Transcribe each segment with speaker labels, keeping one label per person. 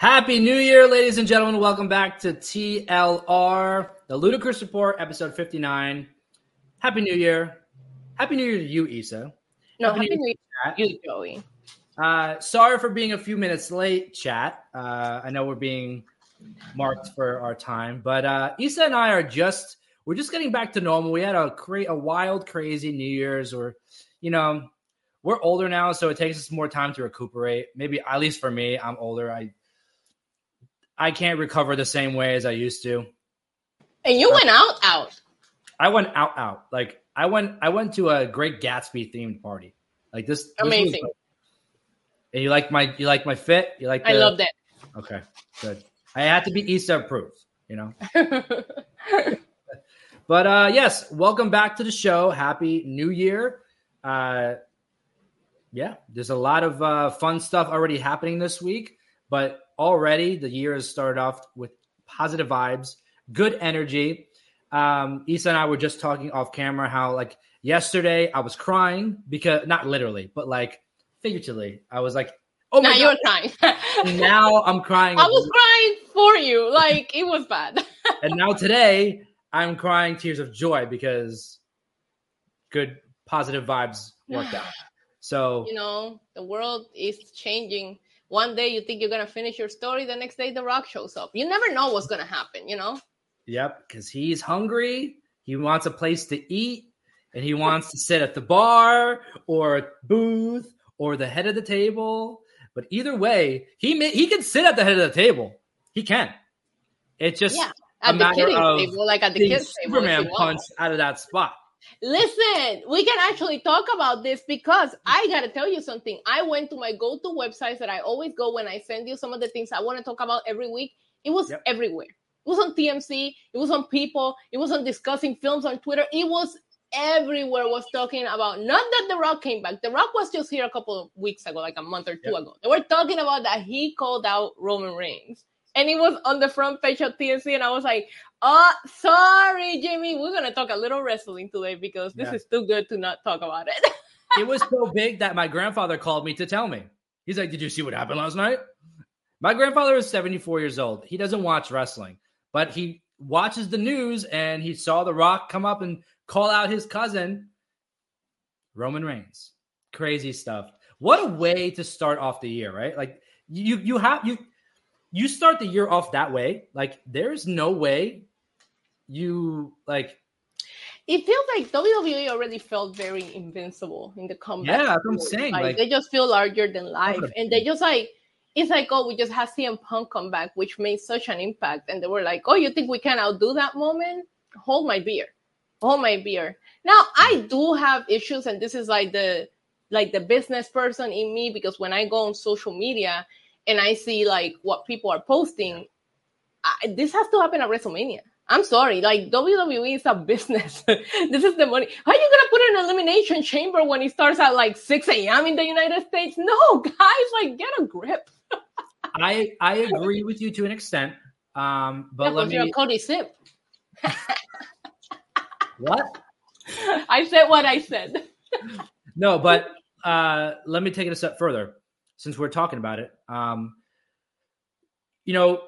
Speaker 1: Happy New Year, ladies and gentlemen. Welcome back to TLR, the Ludicrous Report, episode 59. Happy New Year. Happy New Year to you, Isa.
Speaker 2: No,
Speaker 1: Happy
Speaker 2: happy
Speaker 1: New
Speaker 2: Year, to you, Joey.
Speaker 1: Uh, sorry for being a few minutes late, chat. Uh, I know we're being marked for our time, but uh, Isa and I are just we're just getting back to normal. We had a cra- a wild, crazy New Year's, or you know, we're older now, so it takes us more time to recuperate. Maybe at least for me, I'm older. I I can't recover the same way as I used to.
Speaker 2: And you went out, out.
Speaker 1: I went out, out. Like I went, I went to a Great Gatsby themed party. Like this, this was-
Speaker 2: Amazing.
Speaker 1: and you like my, you like my fit. You like.
Speaker 2: I love that.
Speaker 1: Okay, good. I had to be Issa approved, you know. But uh yes, welcome back to the show. Happy New Year. Uh yeah, there's a lot of uh fun stuff already happening this week, but already the year has started off with positive vibes, good energy. Um Issa and I were just talking off camera how like yesterday I was crying because not literally, but like figuratively. I was like, "Oh
Speaker 2: now
Speaker 1: my
Speaker 2: you're crying.
Speaker 1: now I'm crying.
Speaker 2: I was crying for you. Like it was bad.
Speaker 1: and now today I'm crying tears of joy because good positive vibes worked out. So
Speaker 2: you know, the world is changing. One day you think you're gonna finish your story, the next day the rock shows up. You never know what's gonna happen, you know?
Speaker 1: yep, because he's hungry, he wants a place to eat, and he wants to sit at the bar or booth or the head of the table. But either way, he may, he can sit at the head of the table. He can. It's just
Speaker 2: Yeah.
Speaker 1: a
Speaker 2: At the
Speaker 1: matter
Speaker 2: kidding
Speaker 1: of
Speaker 2: table, like at the kids table.
Speaker 1: Superman punch out of that spot.
Speaker 2: Listen, we can actually talk about this because I gotta tell you something. I went to my go-to websites that I always go when I send you some of the things I want to talk about every week. It was
Speaker 1: Yep.
Speaker 2: everywhere. It was on TMZ. It was on People. It was on discussing films on Twitter. It was everywhere. Was talking about not that The Rock came back. The Rock was just here a couple of weeks ago, like a month or two
Speaker 1: Yep.
Speaker 2: ago. They were talking about that he called out Roman Reigns, and it was on the front page of TMZ. And I was like, Oh, sorry, Jimmy. We're gonna talk a little wrestling today because this
Speaker 1: Yeah.
Speaker 2: is too good to not talk about it.
Speaker 1: it was so big that my grandfather called me to tell me. He's like, "Did you see what happened last night?" My grandfather is 74 years old. He doesn't watch wrestling, but he watches the news and he saw The Rock come up and call out his cousin Roman Reigns. Crazy stuff. What a way to start off the year, right? Like you you have you you start the year off that way. Like there's no way you like
Speaker 2: it feels like WWE already felt very invincible in the comeback.
Speaker 1: Yeah, that's what I'm saying,
Speaker 2: Like,
Speaker 1: like-
Speaker 2: they just feel larger than life, and they just like it's like oh, we just had CM Punk come back, which made such an impact, and they were like, oh, you think we can outdo that moment? Hold my beer, hold my beer. Now I do have issues, and this is like the like the business person in me because when I go on social media and I see like what people are posting, I, this has to happen at WrestleMania. I'm sorry, like WWE is a business. this is the money. How are you gonna put an elimination chamber when it starts at like 6 a.m. in the United States? No, guys, like get a grip.
Speaker 1: I I agree with you to an extent. Um, but
Speaker 2: Yeah,
Speaker 1: let
Speaker 2: you're
Speaker 1: me
Speaker 2: a Cody Sip.
Speaker 1: what?
Speaker 2: I said what I said.
Speaker 1: No, but uh, let me take it a step further since we're talking about it. Um, you know,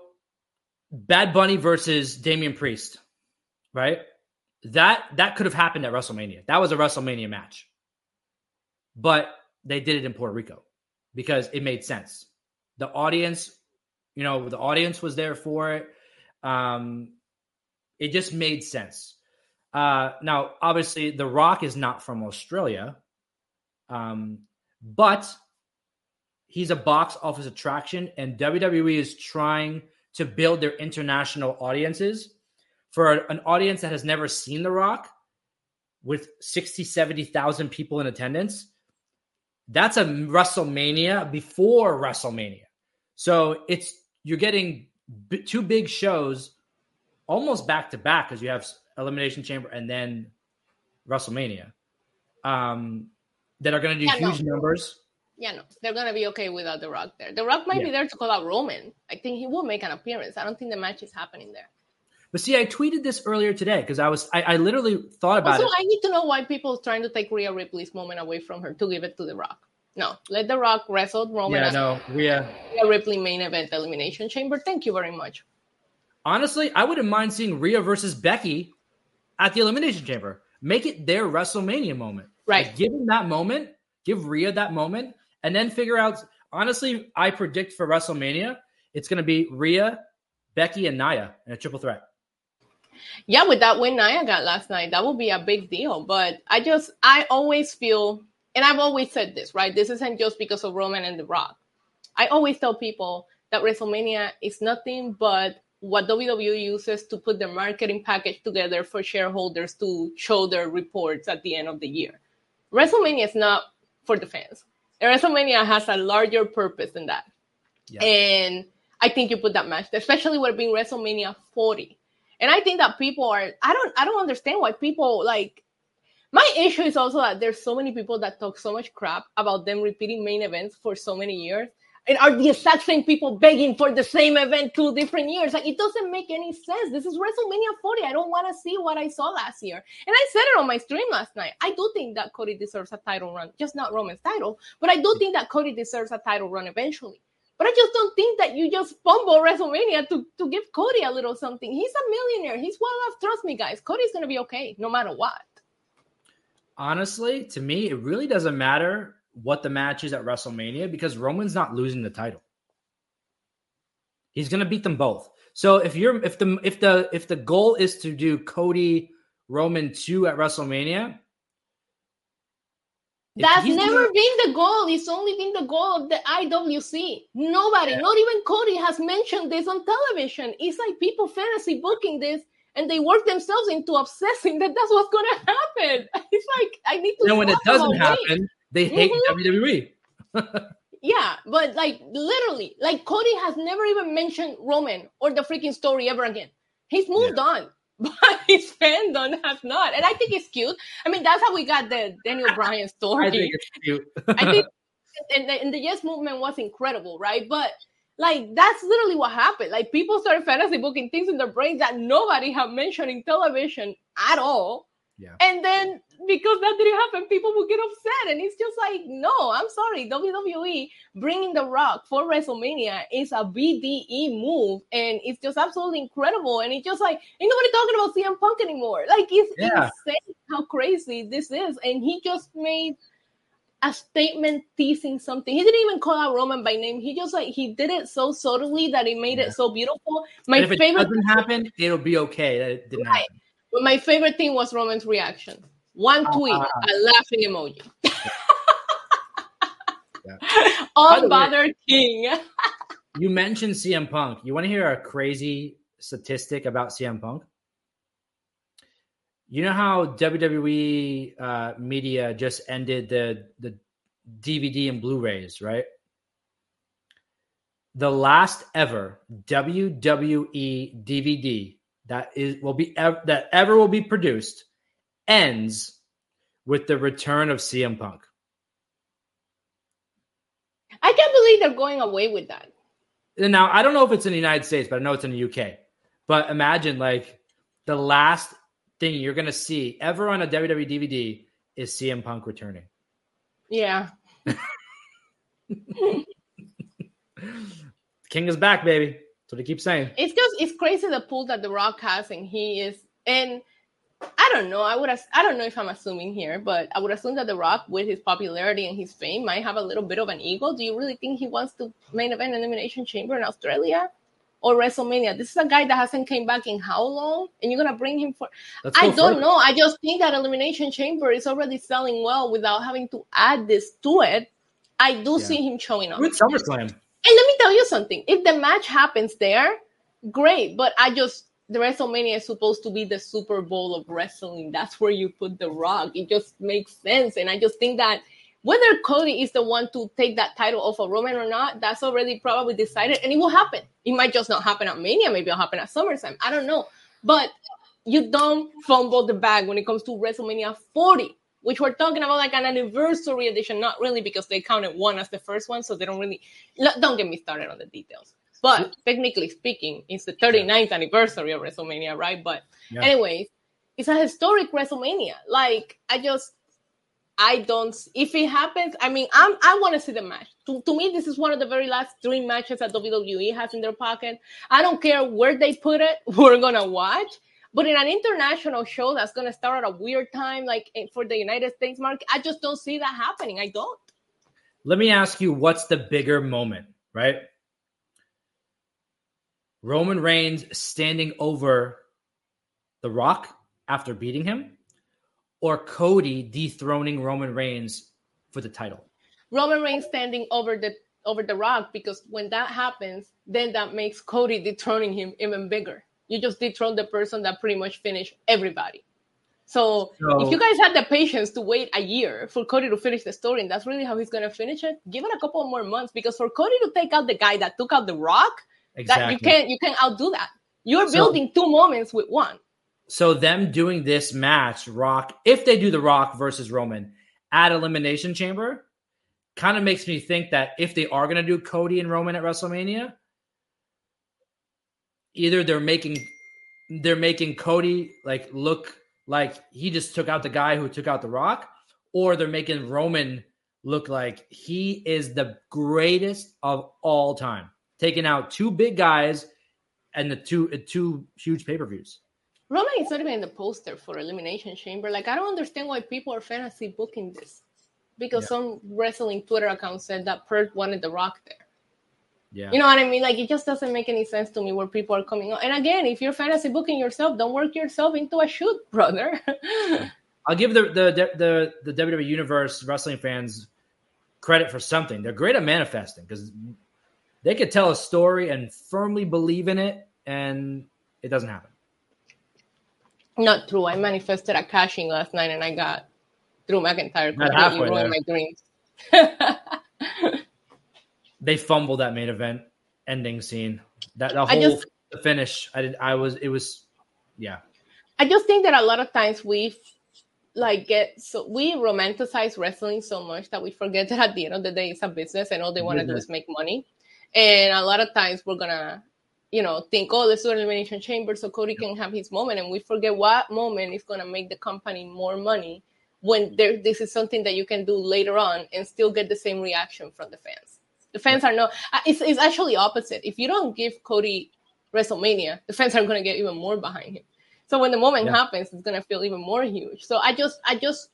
Speaker 1: Bad Bunny versus Damian Priest, right? That that could have happened at WrestleMania. That was a WrestleMania match, but they did it in Puerto Rico because it made sense. The audience, you know, the audience was there for it. Um, it just made sense. Uh, now, obviously, The Rock is not from Australia, um, but he's a box office attraction, and WWE is trying to build their international audiences for an audience that has never seen The Rock with 60, 70,000 people in attendance. That's a WrestleMania before WrestleMania. So it's you're getting b- two big shows almost back to back because you have Elimination Chamber and then WrestleMania um, that are going to do
Speaker 2: Yeah, no.
Speaker 1: huge numbers.
Speaker 2: Yeah, no, they're gonna be okay without The Rock there. The Rock might be there to call out Roman. I think he will make an appearance. I don't think the match is happening there.
Speaker 1: But see, I tweeted this earlier today because I was I, I literally thought about
Speaker 2: Also,
Speaker 1: it.
Speaker 2: I need to know why people are trying to take Rhea Ripley's moment away from her to give it to The Rock. No, let The Rock wrestle Roman.
Speaker 1: Yeah, no, Rhea.
Speaker 2: Rhea Ripley main event elimination chamber. Thank you very much.
Speaker 1: Honestly, I wouldn't mind seeing Rhea versus Becky at the elimination chamber. Make it their WrestleMania moment.
Speaker 2: Right.
Speaker 1: Like, give them that moment. Give Rhea that moment, and then figure out. Honestly, I predict for WrestleMania, it's going to be Rhea, Becky, and Nia in a triple threat.
Speaker 2: Yeah, with that win Nia got last night, that will be a big deal. But I just, I always feel, and I've always said this, right? This isn't just because of Roman and The Rock. I always tell people that WrestleMania is nothing but what WWE uses to put the marketing package together for shareholders to show their reports at the end of the year. WrestleMania is not for the fans. WrestleMania has a larger purpose than that. Yeah. And I think you put that match, especially with being WrestleMania 40. And I think that people are I don't I don't understand why people like my issue is also that there's so many people that talk so much crap about them repeating main events for so many years and are the exact same people begging for the same event two different years. Like it doesn't make any sense. This is WrestleMania 40. I don't want to see what I saw last year. And I said it on my stream last night. I do think that Cody deserves a title run, just not Roman's title, but I do think that Cody deserves a title run eventually. But I just don't think that you just fumble WrestleMania to, to give Cody a little something. He's a millionaire. He's well off. Trust me, guys. Cody's gonna be okay no matter what.
Speaker 1: Honestly, to me, it really doesn't matter what the match is at WrestleMania because Roman's not losing the title. He's going to beat them both. So if you're if the if the if the goal is to do Cody Roman 2 at WrestleMania,
Speaker 2: that's never been the goal. It's only been the goal of the IWC. Nobody, yeah. not even Cody, has mentioned this on television. It's like people fantasy booking this and they work themselves into obsessing that that's what's going to happen. It's like I need to.
Speaker 1: And when it doesn't happen, they hate mm-hmm. WWE.
Speaker 2: yeah, but like literally, like Cody has never even mentioned Roman or the freaking story ever again. He's moved yeah. on, but his fandom has not, and I think it's cute. I mean, that's how we got the Daniel Bryan story.
Speaker 1: I think it's cute.
Speaker 2: I think, and the, and the Yes movement was incredible, right? But like that's literally what happened. Like people started fantasy booking things in their brains that nobody had mentioned in television at all.
Speaker 1: Yeah.
Speaker 2: And then because that didn't happen, people would get upset. And it's just like, no, I'm sorry. WWE bringing The Rock for WrestleMania is a BDE move. And it's just absolutely incredible. And it's just like, ain't nobody talking about CM Punk anymore. Like, it's yeah. insane how crazy this is. And he just made a statement teasing something. He didn't even call out Roman by name. He just like he did it so subtly that it made yeah. it so beautiful.
Speaker 1: My and if favorite it doesn't happen, it'll be okay that it didn't right. happen.
Speaker 2: But my favorite thing was Roman's reaction. One uh, tweet, a laughing emoji. yeah. Unbothered king.
Speaker 1: you mentioned CM Punk. You want to hear a crazy statistic about CM Punk? You know how WWE uh, media just ended the the DVD and Blu-rays, right? The last ever WWE DVD that is will be ev- that ever will be produced ends with the return of CM Punk.
Speaker 2: I can't believe they're going away with that.
Speaker 1: Now, I don't know if it's in the United States, but I know it's in the UK. But imagine like the last thing you're going to see ever on a WWE DVD is CM Punk returning.
Speaker 2: Yeah.
Speaker 1: King is back, baby. That's what he keeps saying.
Speaker 2: It's just it's crazy the pull that The Rock has, and he is and I don't know. I would. I don't know if I'm assuming here, but I would assume that The Rock, with his popularity and his fame, might have a little bit of an ego. Do you really think he wants to main event Elimination Chamber in Australia or WrestleMania? This is a guy that hasn't came back in how long, and you're gonna bring him for? I don't know. I just think that Elimination Chamber is already selling well without having to add this to it. I do yeah. see him showing up.
Speaker 1: With SummerSlam.
Speaker 2: And let me tell you something. If the match happens there, great. But I just the WrestleMania is supposed to be the Super Bowl of wrestling. That's where you put The Rock. It just makes sense. And I just think that whether Cody is the one to take that title off of Roman or not, that's already probably decided, and it will happen. It might just not happen at Mania. Maybe it'll happen at SummerSlam. I don't know. But you don't fumble the bag when it comes to WrestleMania 40, which we're talking about like an anniversary edition. Not really because they counted one as the first one, so they don't really. Don't get me started on the details. But technically speaking, it's the 39th anniversary of WrestleMania, right? But yeah. anyways, it's a historic WrestleMania. Like I just I don't. If it happens, I mean, I'm I want to see the match. To, to me, this is one of the very last dream matches that WWE has in their pocket. I don't care where they put it. We're gonna watch. But in an international show that's gonna start at a weird time, like eh, for the United States market, I just don't see that happening. I don't.
Speaker 1: Let me ask you, what's the bigger moment, right? Roman Reigns standing over The Rock after beating him, or Cody dethroning Roman Reigns for the title?
Speaker 2: Roman Reigns standing over the over the Rock because when that happens, then that makes Cody dethroning him even bigger. You just dethrone the person that pretty much finished everybody. So, so, if you guys had the patience to wait a year for Cody to finish the story, and that's really how he's gonna finish it, give it a couple more months because for Cody to take out the guy that took out the Rock, exactly. that you can't you can't outdo that. You're so, building two moments with one.
Speaker 1: So them doing this match, Rock, if they do the Rock versus Roman at Elimination Chamber, kind of makes me think that if they are gonna do Cody and Roman at WrestleMania, either they're making they're making Cody like look like he just took out the guy who took out the Rock, or they're making Roman look like he is the greatest of all time, taking out two big guys and the two uh, two huge pay per views.
Speaker 2: Roman is not even in the poster for Elimination Chamber. Like I don't understand why people are fantasy booking this because yeah. some wrestling Twitter account said that Perth wanted the Rock there. Yeah. You know what I mean? Like it just doesn't make any sense to me where people are coming on. And again, if you're fantasy booking yourself, don't work yourself into a shoot, brother.
Speaker 1: I'll give the, the the the WWE Universe wrestling fans credit for something. They're great at manifesting because they could tell a story and firmly believe in it, and it doesn't happen.
Speaker 2: Not true. I manifested a cashing last night, and I got Drew McIntyre completely ruined my dreams.
Speaker 1: they fumbled that main event ending scene. That the whole just, the finish. I did. I was. It was. Yeah.
Speaker 2: I just think that a lot of times we like get so we romanticize wrestling so much that we forget that at the end of the day it's a business and all they want to do is make money. And a lot of times we're gonna, you know, think, oh, let's do an elimination chamber so Cody can have his moment, and we forget what moment is gonna make the company more money when there this is something that you can do later on and still get the same reaction from the fans. The fans are no. Uh, it's, it's actually opposite. If you don't give Cody WrestleMania, the fans are going to get even more behind him. So when the moment yeah. happens, it's going to feel even more huge. So I just, I just,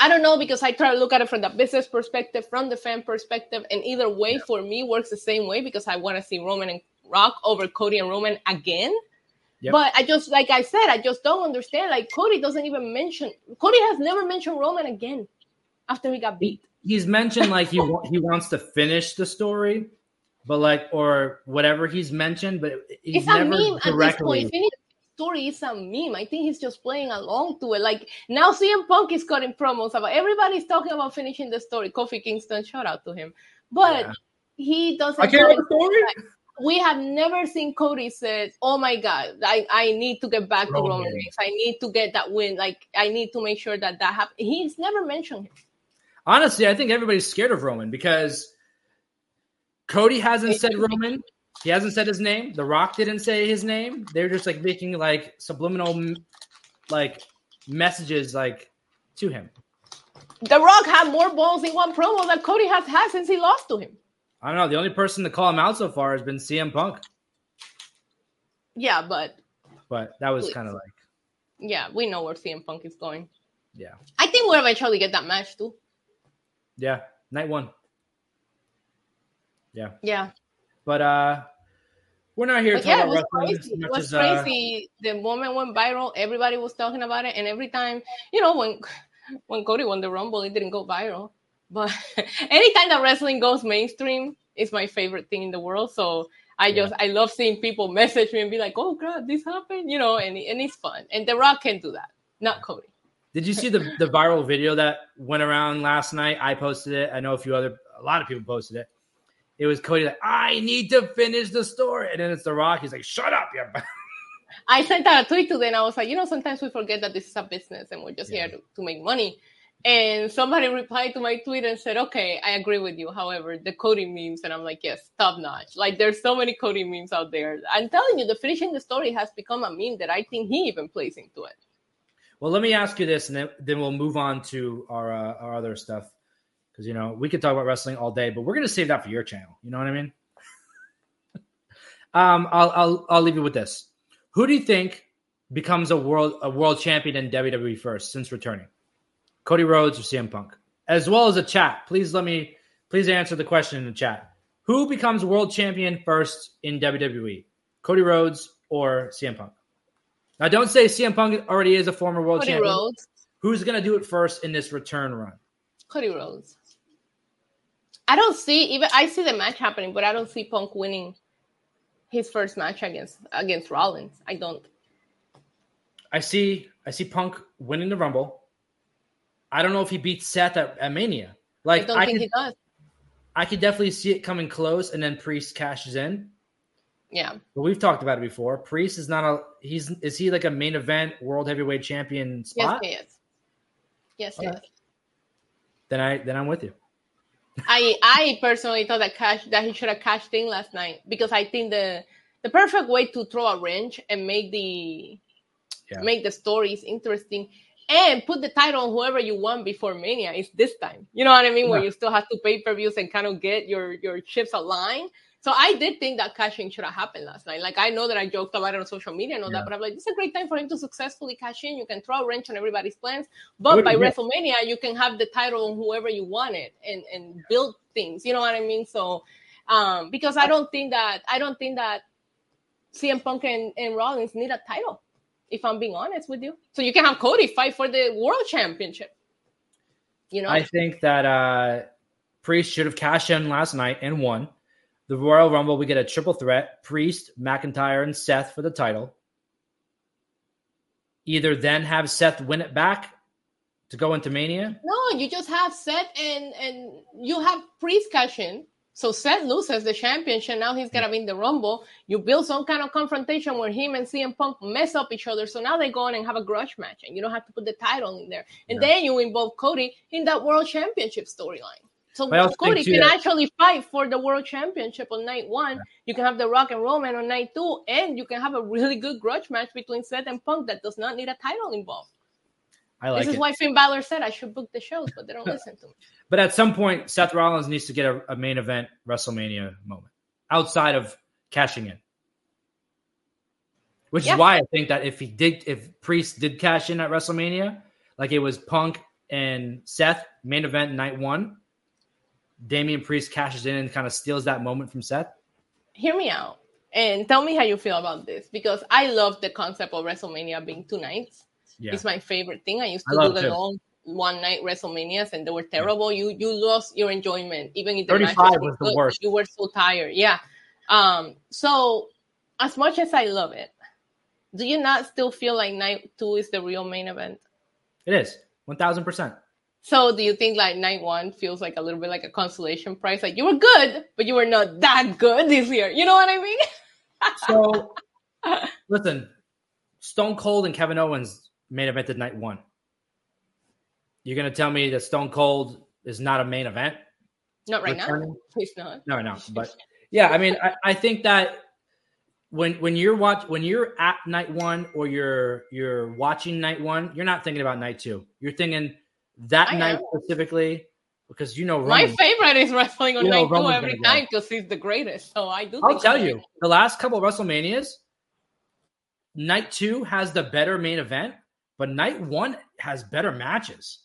Speaker 2: I don't know because I try to look at it from the business perspective, from the fan perspective, and either way yeah. for me works the same way because I want to see Roman and Rock over Cody and Roman again. Yep. But I just, like I said, I just don't understand. Like Cody doesn't even mention. Cody has never mentioned Roman again after he got beat
Speaker 1: he's mentioned like he he wants to finish the story, but like or whatever he's mentioned, but he's
Speaker 2: it's never a meme directly. At this point. story is a meme. I think he's just playing along to it. Like now, CM Punk is cutting promos about everybody's talking about finishing the story. Kofi Kingston, shout out to him, but yeah. he doesn't. I
Speaker 1: can't the story.
Speaker 2: We have never seen Cody said, "Oh my God, I, I need to get back Roman. to Roman Reigns. I need to get that win. Like I need to make sure that that happens." He's never mentioned him
Speaker 1: honestly, I think everybody's scared of Roman because Cody hasn't said Roman. He hasn't said his name. The Rock didn't say his name. They're just like making like subliminal like messages like to him.
Speaker 2: The Rock had more balls in one promo than Cody has had since he lost to him.
Speaker 1: I don't know. The only person to call him out so far has been CM Punk.
Speaker 2: Yeah, but
Speaker 1: but that was kind of like
Speaker 2: yeah, we know where CM Punk is going.
Speaker 1: Yeah,
Speaker 2: I think we'll eventually get that match too.
Speaker 1: Yeah, night one. Yeah.
Speaker 2: Yeah.
Speaker 1: But uh we're not here to talk yeah, about wrestling.
Speaker 2: It was as, uh, crazy. Uh, the moment went viral. Everybody was talking about it, and every time, you know, when when Cody won the Rumble, it didn't go viral. But anytime that wrestling goes mainstream, it's my favorite thing in the world. So I just yeah. I love seeing people message me and be like, "Oh God, this happened," you know, and and it's fun. And The Rock can do that, not Cody.
Speaker 1: Did you see the, the viral video that went around last night? I posted it. I know a few other, a lot of people posted it. It was Cody like, I need to finish the story. And then it's The Rock. He's like, shut up. Yeah.
Speaker 2: I sent out a tweet to them. I was like, you know, sometimes we forget that this is a business and we're just yeah. here to, to make money. And somebody replied to my tweet and said, okay, I agree with you. However, the Cody memes, and I'm like, yes, top notch. Like, there's so many Cody memes out there. I'm telling you, the finishing the story has become a meme that I think he even plays into it.
Speaker 1: Well, let me ask you this, and then, then we'll move on to our uh, our other stuff because you know we could talk about wrestling all day, but we're gonna save that for your channel. You know what I mean? um, I'll I'll I'll leave you with this. Who do you think becomes a world a world champion in WWE first since returning? Cody Rhodes or CM Punk? As well as a chat. Please let me please answer the question in the chat. Who becomes world champion first in WWE? Cody Rhodes or CM Punk? Now, don't say CM Punk already is a former world
Speaker 2: Cody
Speaker 1: champion.
Speaker 2: Rhodes.
Speaker 1: Who's going to do it first in this return run?
Speaker 2: Cody Rhodes. I don't see even I see the match happening, but I don't see Punk winning his first match against against Rollins. I don't.
Speaker 1: I see I see Punk winning the Rumble. I don't know if he beats Seth at, at Mania. Like
Speaker 2: I don't
Speaker 1: I
Speaker 2: think
Speaker 1: could,
Speaker 2: he does.
Speaker 1: I could definitely see it coming close, and then Priest cashes in.
Speaker 2: Yeah.
Speaker 1: But we've talked about it before. Priest is not a he's is he like a main event world heavyweight champion
Speaker 2: Yes, he is. Yes, he
Speaker 1: Okay.
Speaker 2: is.
Speaker 1: Then I then I'm with you.
Speaker 2: I I personally thought that cash that he should have cashed in last night because I think the the perfect way to throw a wrench and make the
Speaker 1: Yeah.
Speaker 2: make the stories interesting and put the title on whoever you want before Mania is this time. You know what I mean? Where you still have to pay per views and kind of get your your chips aligned. So I did think that cashing should have happened last night. Like I know that I joked about it on social media and all
Speaker 1: Yeah.
Speaker 2: that, but I'm like, this is a great time for him to successfully cash in. You can throw a wrench on everybody's plans, but
Speaker 1: Good,
Speaker 2: by
Speaker 1: yeah.
Speaker 2: WrestleMania, you can have the title on whoever you want it and and build things. You know what I mean? So um because I don't think that I don't think that CM Punk and, and Rollins need a title, if I'm being honest with you. So you can have Cody fight for the world championship. You know?
Speaker 1: I think that uh Priest should have cashed in last night and won. The Royal Rumble, we get a triple threat: Priest, McIntyre, and Seth for the title. Either then have Seth win it back to go into Mania.
Speaker 2: no, you just have Seth and and you have Priest cash in. So Seth loses the championship. Now he's gonna be in the Rumble. You build some kind of confrontation where him and CM Punk mess up each other. So now they go in and have a grudge match, and you don't have to put the title in there. And
Speaker 1: Yeah.
Speaker 2: then you involve Cody in that world championship storyline. So Cody can
Speaker 1: that-
Speaker 2: actually fight for the world championship on night one. You can have the Rock and Roman on night two, and you can have a really good grudge match between Seth and Punk that does not need a title involved.
Speaker 1: I like
Speaker 2: this is
Speaker 1: it.
Speaker 2: why Finn Balor said I should book the shows, but they don't listen to me.
Speaker 1: But at some point, Seth Rollins needs to get a, a main event WrestleMania moment outside of cashing in. Which
Speaker 2: Yeah.
Speaker 1: is why I think that if he did, if Priest did cash in at WrestleMania, like it was Punk and Seth main event night one, Damian Priest cashes in and kind of steals that moment from Seth.
Speaker 2: Hear me out and tell me how you feel about this because I love the concept of WrestleMania being two nights.
Speaker 1: Yeah,
Speaker 2: It's my favorite thing. I used
Speaker 1: I
Speaker 2: to do the
Speaker 1: too.
Speaker 2: long one night WrestleManias and they were terrible. You you lost your enjoyment even if the
Speaker 1: 35
Speaker 2: matches
Speaker 1: was the
Speaker 2: good,
Speaker 1: worst.
Speaker 2: You were so tired. Yeah. Um. So as much as I love it, do you not still feel like night two is the real main event?
Speaker 1: it is one thousand percent.
Speaker 2: So do you think like night one feels like a little bit like a consolation prize? Like you were good, but you were not that good this year. You know what I mean?
Speaker 1: So listen, Stone Cold and Kevin Owens main evented night one. You're gonna tell me that Stone Cold is not a main event?
Speaker 2: Not right now.
Speaker 1: Returning?
Speaker 2: He's not.
Speaker 1: No, no. But yeah, I mean, I, I think that when when you're watch when you're at night one or you're you're watching night one, you're not thinking about night two. You're thinking that
Speaker 2: I
Speaker 1: night
Speaker 2: am.
Speaker 1: specifically because you know
Speaker 2: My favorite is wrestling on
Speaker 1: You know
Speaker 2: night two every time because he's the greatest. So I do.
Speaker 1: I'll tell you, the last couple of WrestleManias, night two has the better main event, but night one has better matches.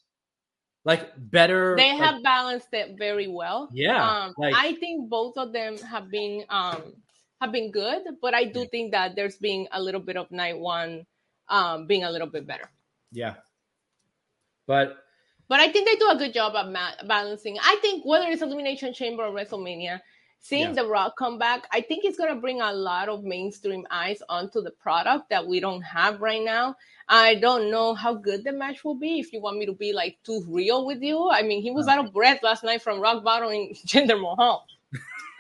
Speaker 1: Like better.
Speaker 2: they
Speaker 1: like-
Speaker 2: have balanced it very well.
Speaker 1: Yeah,
Speaker 2: Um,
Speaker 1: like-
Speaker 2: I think both of them have been um have been good, but I do think that there's been a little bit of night one um being a little bit better.
Speaker 1: yeah. But
Speaker 2: But I think they do a good job at ma- balancing. I think whether it's Elimination Chamber or WrestleMania, seeing
Speaker 1: Yeah.
Speaker 2: The Rock come back, I think it's going to bring a lot of mainstream eyes onto the product that we don't have right now. I don't know how good the match will be. If you want me to be like too real with you, I mean, he was out of breath last night from rock bottom in Jinder Mahal.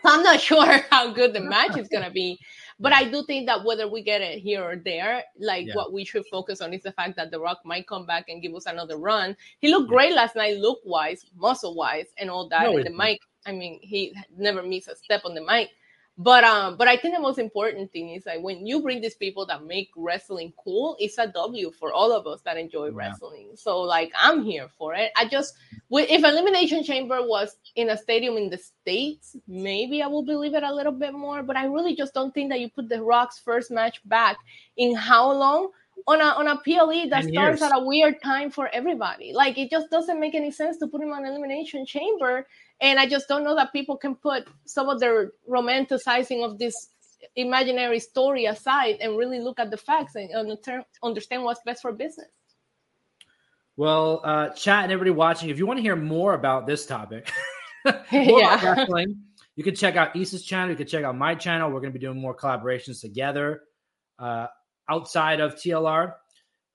Speaker 2: So I'm not sure how good the match is going to be. But I do think that whether we get it here or there, like
Speaker 1: Yeah.
Speaker 2: what we should focus on is the fact that The Rock might come back and give us another run. He looked great last night, look wise, muscle wise, and all that.
Speaker 1: No,
Speaker 2: and the mic, I mean, he never missed a step on the mic. But um, but I think the most important thing is like when you bring these people that make wrestling cool, it's a W for all of us that enjoy yeah. wrestling. So like I'm here for it. I just if Elimination Chamber was in a stadium in the states, maybe I will believe it a little bit more. But I really just don't think that you put the Rock's first match back in how long on a on a PLE that starts years. at a weird time for everybody. Like it just doesn't make any sense to put him on Elimination Chamber and I just don't know that people can put some of their romanticizing of this imaginary story aside and really look at the facts and understand what's best for business.
Speaker 1: Well, uh, chat and everybody watching, if you want to hear more about this topic, yeah. wrestling, you can check out Issa's channel. You can check out my channel. We're going to be doing more collaborations together uh, outside of TLR.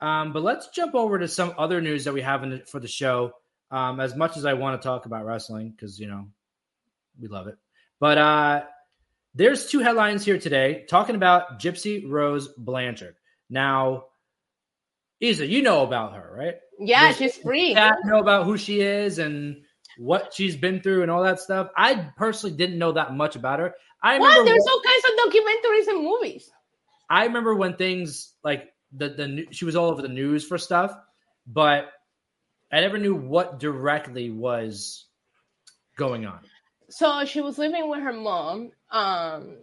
Speaker 1: Um, but let's jump over to some other news that we have the, for the show. Um, as much as I want to talk about wrestling, because you know we love it, but uh, there's two headlines here today talking about Gypsy Rose Blanchard. Now, Issa, you know about her, right?
Speaker 2: Yeah, Does she's free.
Speaker 1: Know about who she is and what she's been through and all that stuff. I personally didn't know that much about her. I
Speaker 2: what? There's all kinds of documentaries and movies.
Speaker 1: I remember when things like the the she was all over the news for stuff, but I never knew what directly was going on.
Speaker 2: So she was living with her mom, um,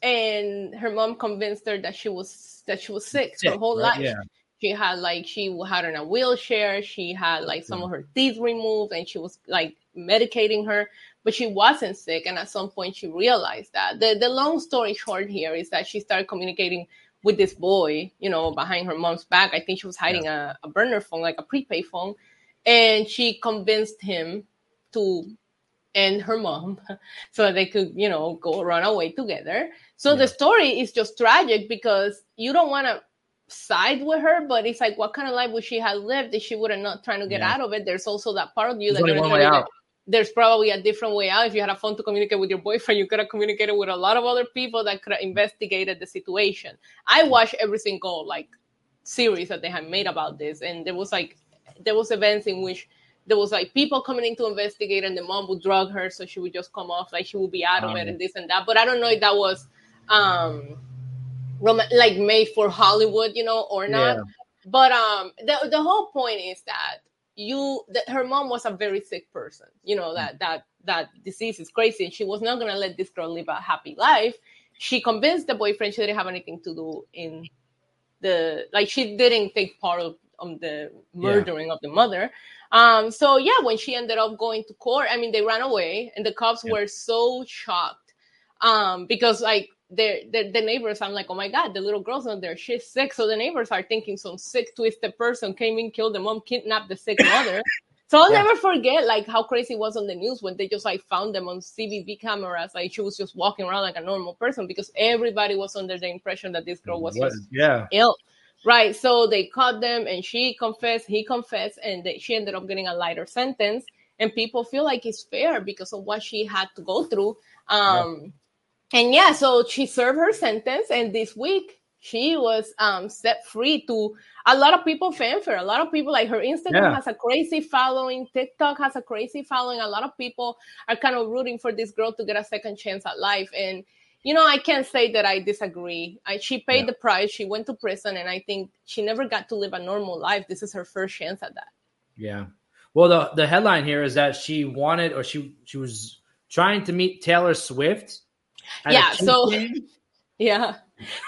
Speaker 2: and her mom convinced her that she was that she was sick, sick her whole right? life. Yeah. She had like she had in a wheelchair. She had like some of her teeth removed, and she was like medicating her, but she wasn't sick. And at some point, she realized that. the The long story short here is that she started communicating with this boy, you know, behind her mom's back. I think she was hiding yeah. a, a burner phone, like a prepaid phone and she convinced him to and her mom so they could you know go run away together. So yeah. the story is just tragic because you don't want to side with her but it's like what kind of life would she have lived if she would have not trying to get yeah. out of it? There's also that part of you
Speaker 1: there's that
Speaker 2: there's probably a different way out. If you had a phone to communicate with your boyfriend you could have communicated with a lot of other people that could have investigated the situation. I watched every single like series that they had made about this and there was like there was events in which there was like people coming in to investigate and the mom would drug her so she would just come off like she would be out of um, it and this and that. But i don't know if that was um like made for hollywood you know or not. Yeah. but um the, the whole point is that you that her mom was a very sick person you know that that that disease is crazy and she was not going to let this girl live a happy life. She convinced the boyfriend she didn't have anything to do in the like she didn't take part of on the murdering yeah. of the mother. Um, so yeah, when she ended up going to court, I mean, they ran away, and the cops yeah. were so shocked um, because like the the neighbors, I'm like, oh my god, the little girl's not there, she's sick. So the neighbors are thinking some sick, twisted person came in, killed the mom, kidnapped the sick mother. So I'll yeah. never forget like how crazy it was on the news when they just like found them on CCTV cameras. Like she was just walking around like a normal person because everybody was under the impression that this girl was what?
Speaker 1: yeah.
Speaker 2: ill. Right. So they caught them and she confessed, he confessed, and they, she ended up getting a lighter sentence. And people feel like it's fair because of what she had to go through. Um. And yeah, so she served her sentence. And this week, she was um, set free to a lot of people fanfare. A lot of people like her Instagram yeah. has a crazy following, TikTok has a crazy following. A lot of people are kind of rooting for this girl to get a second chance at life. And you know, I can't say that I disagree. I, she paid yeah. the price. She went to prison, and I think she never got to live a normal life. This is her first chance at that.
Speaker 1: Yeah. Well, the the headline here is that she wanted, or she she was trying to meet Taylor Swift.
Speaker 2: Yeah. So. Game. Yeah.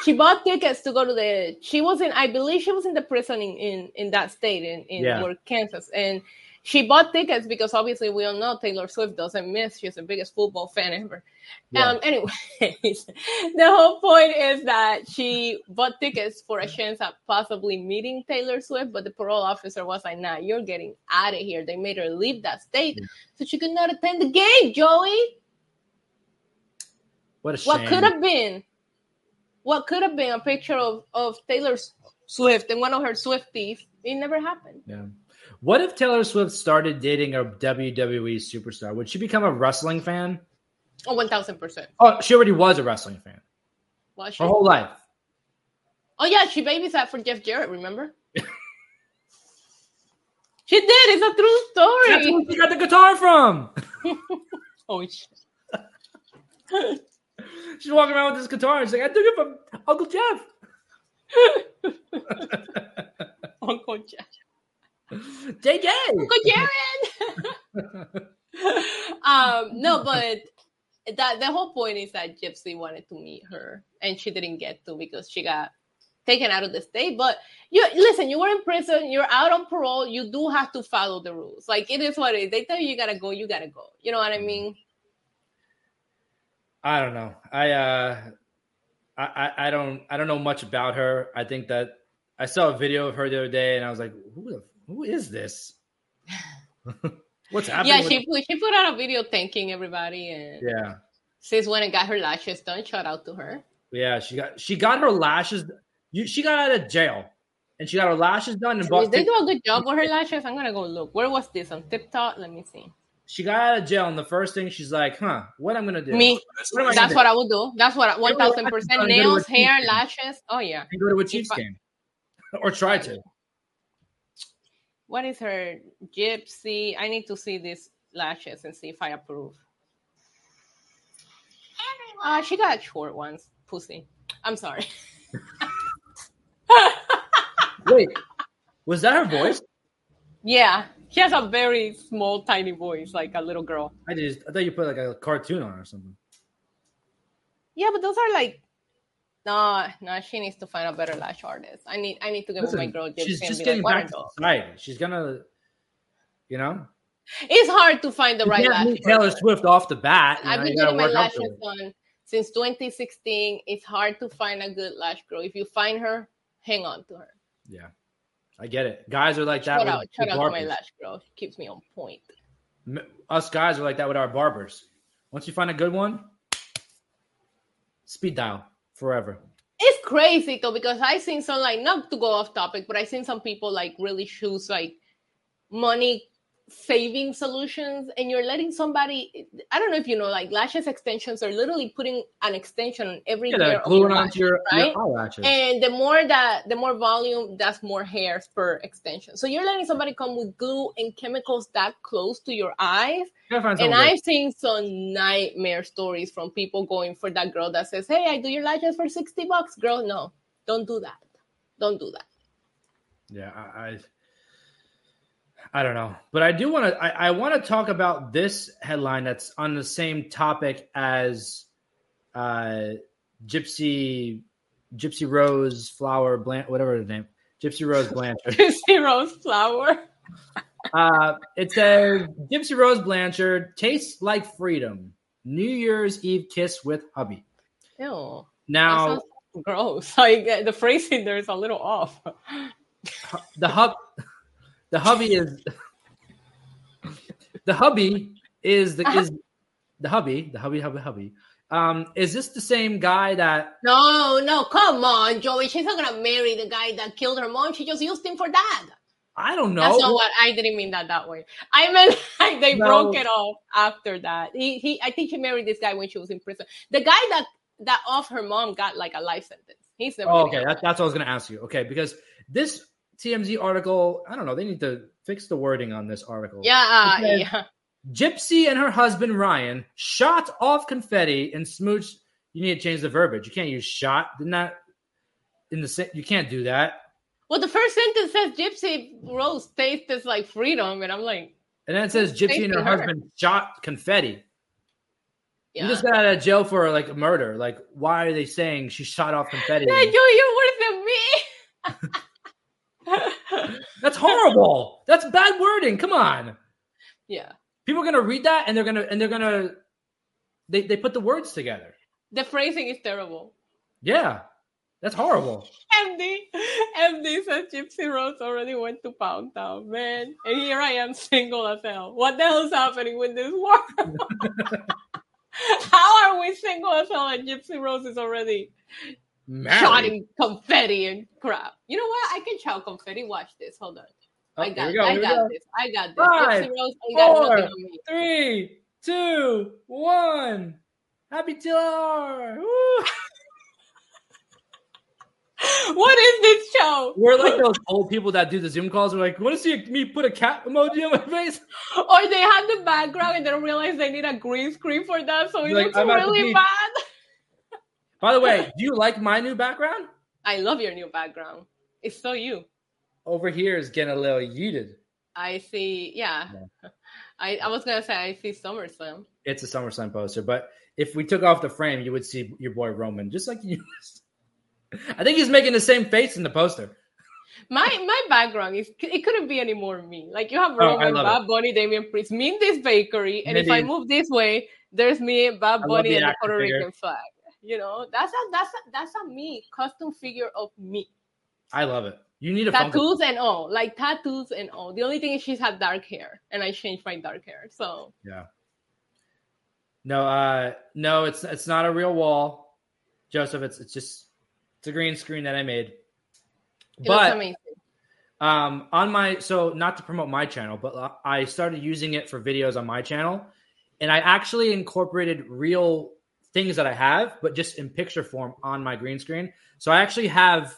Speaker 2: She bought tickets to go to the. She was in, I believe, she was in the prison in in, in that state in in yeah. Kansas, and she bought tickets because obviously we all know Taylor Swift doesn't miss. She's the biggest football fan ever. Yeah. Um, anyways, the whole point is that she bought tickets for a chance at possibly meeting Taylor Swift, but the parole officer was like, nah, you're getting out of here. They made her leave that state yeah. so she could not attend the game, Joey.
Speaker 1: What a shame.
Speaker 2: What could have been? What could have been a picture of, of Taylor Swift and one of her Swifties? It never happened.
Speaker 1: Yeah. What if Taylor Swift started dating a WWE superstar? Would she become a wrestling fan?
Speaker 2: Oh, 1000%.
Speaker 1: Oh, she already was a wrestling fan. Was she? Her whole life.
Speaker 2: Oh, yeah. She babysat for Jeff Jarrett, remember? she did. It's a true story.
Speaker 1: That's where she got the guitar from.
Speaker 2: oh, shit.
Speaker 1: She's walking around with this guitar and she's like, I took it from Uncle Jeff.
Speaker 2: Uncle Jeff.
Speaker 1: JJ.
Speaker 2: Uncle Jared. um, no, but that the whole point is that Gypsy wanted to meet her and she didn't get to because she got taken out of the state. But you listen, you were in prison, you're out on parole, you do have to follow the rules. Like it is what it is. They tell you you gotta go, you gotta go. You know what I mean?
Speaker 1: I don't know. I uh I, I, I don't I don't know much about her. I think that I saw a video of her the other day and I was like, who the, who is this? What's happening?
Speaker 2: Yeah, she put she put out a video thanking everybody and
Speaker 1: yeah.
Speaker 2: sis went and got her lashes done. Shout out to her.
Speaker 1: Yeah, she got she got her lashes. You, she got out of jail, and she got her lashes done and
Speaker 2: Did
Speaker 1: bought.
Speaker 2: they do a good job with her lashes? I'm gonna go look. Where was this on TikTok? Let me see.
Speaker 1: She got out of jail, and the first thing she's like, "Huh, what I'm gonna do?
Speaker 2: Me,
Speaker 1: What I
Speaker 2: that's
Speaker 1: do?
Speaker 2: what I would do. That's what one thousand percent nails, hair, lashes. Oh yeah.
Speaker 1: And go to a Chiefs game, or try to."
Speaker 2: What is her gypsy? I need to see these lashes and see if I approve. Uh, she got short ones. Pussy. I'm sorry.
Speaker 1: Wait, was that her voice?
Speaker 2: yeah, she has a very small, tiny voice, like a little girl.
Speaker 1: I just I thought you put like a cartoon on or something.
Speaker 2: Yeah, but those are like. No, no, she needs to find a better lash artist. I need, I need to get with my
Speaker 1: Listen,
Speaker 2: girl
Speaker 1: she's
Speaker 2: gypsy and
Speaker 1: just getting
Speaker 2: like,
Speaker 1: back to society. She's gonna, you know,
Speaker 2: It's hard to find the
Speaker 1: you
Speaker 2: right lash.
Speaker 1: Taylor. Swift off the bat. You
Speaker 2: I've
Speaker 1: know,
Speaker 2: been getting my lashes done since 2016. It's hard to find a good lash girl. If you find her, hang on to her.
Speaker 1: Yeah, I get it. Guys are like that.
Speaker 2: Shout
Speaker 1: with-
Speaker 2: out, shout
Speaker 1: with
Speaker 2: out to my lash girl. She keeps me on point.
Speaker 1: Us guys are like that with our barbers. Once you find a good one, speed dial forever.
Speaker 2: It's crazy though because I seen some like not to go off topic, but I seen some people like really choose like money saving solutions, and you're letting somebody. I don't know if you know, like lashes extensions are literally putting an extension on every
Speaker 1: Yeah,
Speaker 2: hair
Speaker 1: they're
Speaker 2: of
Speaker 1: gluing onto your,
Speaker 2: right?
Speaker 1: your eyelashes.
Speaker 2: And the more that the more volume, that's more hairs per extension. So you're letting somebody come with glue and chemicals that close to your eyes. And I've seen some nightmare stories from people going for that girl that says, Hey, I do your lashes for 60 bucks. Girl, no, don't do that. Don't do that.
Speaker 1: Yeah, I, I, I don't know, but I do want to. I, I want to talk about this headline that's on the same topic as uh, Gypsy, Gypsy Rose Flower Blanch, whatever the name, Gypsy Rose Blanchard.
Speaker 2: Gypsy Rose flower.
Speaker 1: Uh, it says Gypsy Rose Blanchard tastes like freedom. New Year's Eve kiss with hubby.
Speaker 2: Ew.
Speaker 1: Now
Speaker 2: gross. Like the phrasing there is a little off.
Speaker 1: the hub, the hubby is the hubby is the is the hubby the hubby hubby hubby. Um, is this the same guy that?
Speaker 2: No, no, come on, Joey. She's not gonna marry the guy that killed her mom. She just used him for that.
Speaker 1: I don't know.
Speaker 2: That's not what I didn't mean that that way. I meant like they
Speaker 1: No.
Speaker 2: broke it off after that. He he. I think she married this guy when she was in prison. The guy that that off her mom got like a life sentence. He's never.
Speaker 1: Oh, okay, that, that's what I was going to ask you. Okay, because this TMZ article, I don't know, they need to fix the wording on this article.
Speaker 2: yeah, uh,
Speaker 1: Okay.
Speaker 2: yeah.
Speaker 1: Gypsy and her husband Ryan shot off confetti and smooched. You need to change the verbiage. You can't use shot. Didn't that in the you can't do that.
Speaker 2: Well, the first sentence says Gypsy Rose tastes like freedom, and I'm like,
Speaker 1: And then it says Gypsy and her
Speaker 2: her.
Speaker 1: husband shot confetti.
Speaker 2: yeah.
Speaker 1: You just got out of jail for like a murder. Like, why are they saying she shot off confetti?
Speaker 2: Yeah, you, you're worse than me.
Speaker 1: That's horrible. That's bad wording. Come on.
Speaker 2: yeah.
Speaker 1: People are gonna read that and they're gonna and they're gonna they, they put the words together.
Speaker 2: The phrasing is terrible.
Speaker 1: Yeah. That's horrible.
Speaker 2: MD, MD says Gypsy Rose already went to Pound Town, man. And here I am single as hell. What the hell is happening with this world? How are we single as hell and Gypsy Rose is already
Speaker 1: Married.
Speaker 2: shotting confetti and crap? You know what? I can shout confetti. Watch this. Hold on.
Speaker 1: Oh,
Speaker 2: I got,
Speaker 1: go,
Speaker 2: I got
Speaker 1: go.
Speaker 2: this. I got this.
Speaker 1: Five,
Speaker 2: Gypsy Rose ain't got
Speaker 1: four,
Speaker 2: me.
Speaker 1: Three, two, one. Happy Tiller.
Speaker 2: What is this show?
Speaker 1: We're like those old people that do the Zoom calls. We're like, want to see me put a cat emoji on my face?
Speaker 2: Or they had the background and they don't realize they need a green screen for that, so it
Speaker 1: Like,
Speaker 2: looks
Speaker 1: I'm
Speaker 2: really bad.
Speaker 1: By the way, do you like my new background?
Speaker 2: I love your new background. It's so you.
Speaker 1: Over here is getting a little yeeted.
Speaker 2: I see. Yeah. I, I was gonna say I see SummerSlam.
Speaker 1: It's a SummerSlam poster, but if we took off the frame, you would see your boy Roman, just like you. I think he's making the same face in the poster.
Speaker 2: My my background is it couldn't be any more me. Like you have oh, Roman,
Speaker 1: Oh, love
Speaker 2: Bad
Speaker 1: it.
Speaker 2: Bunny, Damian Priest, me in this bakery, and if I move this way, there's me,
Speaker 1: love
Speaker 2: Bunny, and the Puerto. Rican flag. You know, that's a that's a that's a me custom figure of me.
Speaker 1: I love it. You need a Funko.
Speaker 2: tattoos and all, like tattoos and all. The only thing is she's had dark hair, and I changed my dark hair. So
Speaker 1: Yeah. No, uh, no, it's it's not a real wall, Joseph. It's it's just it's a green screen that I made.
Speaker 2: it looks
Speaker 1: But
Speaker 2: amazing.
Speaker 1: um, on my so not to promote my channel, but I started using it for videos on my channel, and I actually incorporated real things that I have, but just in picture form on my green screen. So I actually have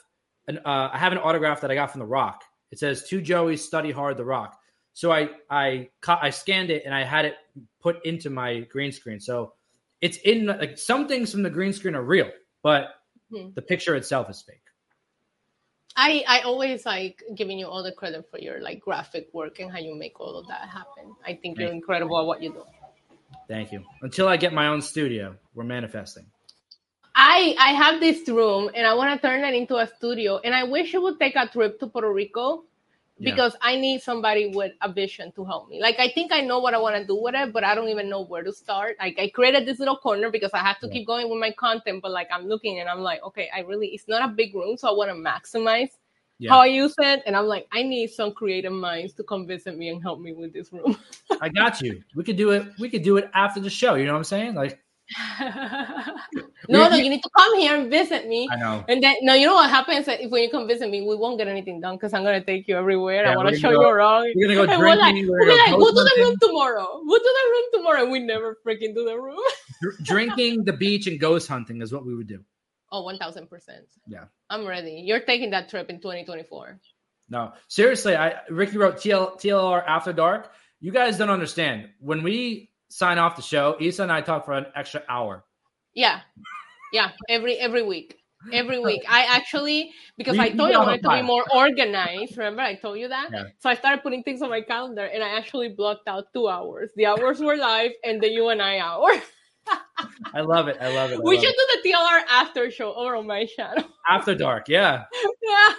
Speaker 1: an uh, I have an autograph that I got from The Rock. It says "To Joey, study hard, The Rock." So I I I scanned it and I had it put into my green screen. So it's in like some things from the green screen are real, but
Speaker 2: Hmm.
Speaker 1: the picture itself is fake.
Speaker 2: I I always like giving you all the credit for your like graphic work and how you make all of that happen. I think you're incredible at what you do.
Speaker 1: Thank you. Until I get my own studio, we're manifesting.
Speaker 2: I I have this room and I want to turn it into a studio, and I wish you would take a trip to Puerto Rico
Speaker 1: Yeah.
Speaker 2: because I need somebody with a vision to help me. Like I think I know what I want to do with it, but I don't even know where to start. Like I created this little corner because I have to
Speaker 1: Yeah.
Speaker 2: keep going with my content, but like I'm looking and I'm like, okay, I really it's not a big room, so I want to maximize
Speaker 1: Yeah.
Speaker 2: how I use it, and I'm like, I need some creative minds to come visit me and help me with this room.
Speaker 1: I got you. We could do it. We could do it after the show. You know what I'm saying? Like
Speaker 2: no, no, you need to come here and visit me.
Speaker 1: I know.
Speaker 2: And then, no, you know what happens if when you come visit me, we won't get anything done because I'm gonna take you everywhere.
Speaker 1: Yeah,
Speaker 2: I want to show
Speaker 1: go-
Speaker 2: you around.
Speaker 1: We're gonna go
Speaker 2: we're like,
Speaker 1: drinking.
Speaker 2: we'll
Speaker 1: We're gonna
Speaker 2: like,
Speaker 1: go
Speaker 2: we'll do the room tomorrow. We'll do the room tomorrow. And we never freaking do the room.
Speaker 1: dr- drinking, the beach, and ghost hunting is what we would do.
Speaker 2: Oh, 1000%.
Speaker 1: Yeah.
Speaker 2: I'm ready. You're taking that trip in 2024.
Speaker 1: No, seriously. I Ricky wrote TL, TLR After Dark. You guys don't understand. When we sign off the show, Isa and I talk for an extra hour.
Speaker 2: Yeah. Yeah. Every every week. Every week. I actually because I told you I wanted to be more organized. Remember, I told you that?
Speaker 1: Yeah.
Speaker 2: So I started putting things on my calendar and I actually blocked out two hours. The hours were live and the you and I hour.
Speaker 1: I love it. I love it. I
Speaker 2: we
Speaker 1: love
Speaker 2: should
Speaker 1: it.
Speaker 2: do the TLR after show over on my channel.
Speaker 1: After Dark. Yeah.
Speaker 2: yeah.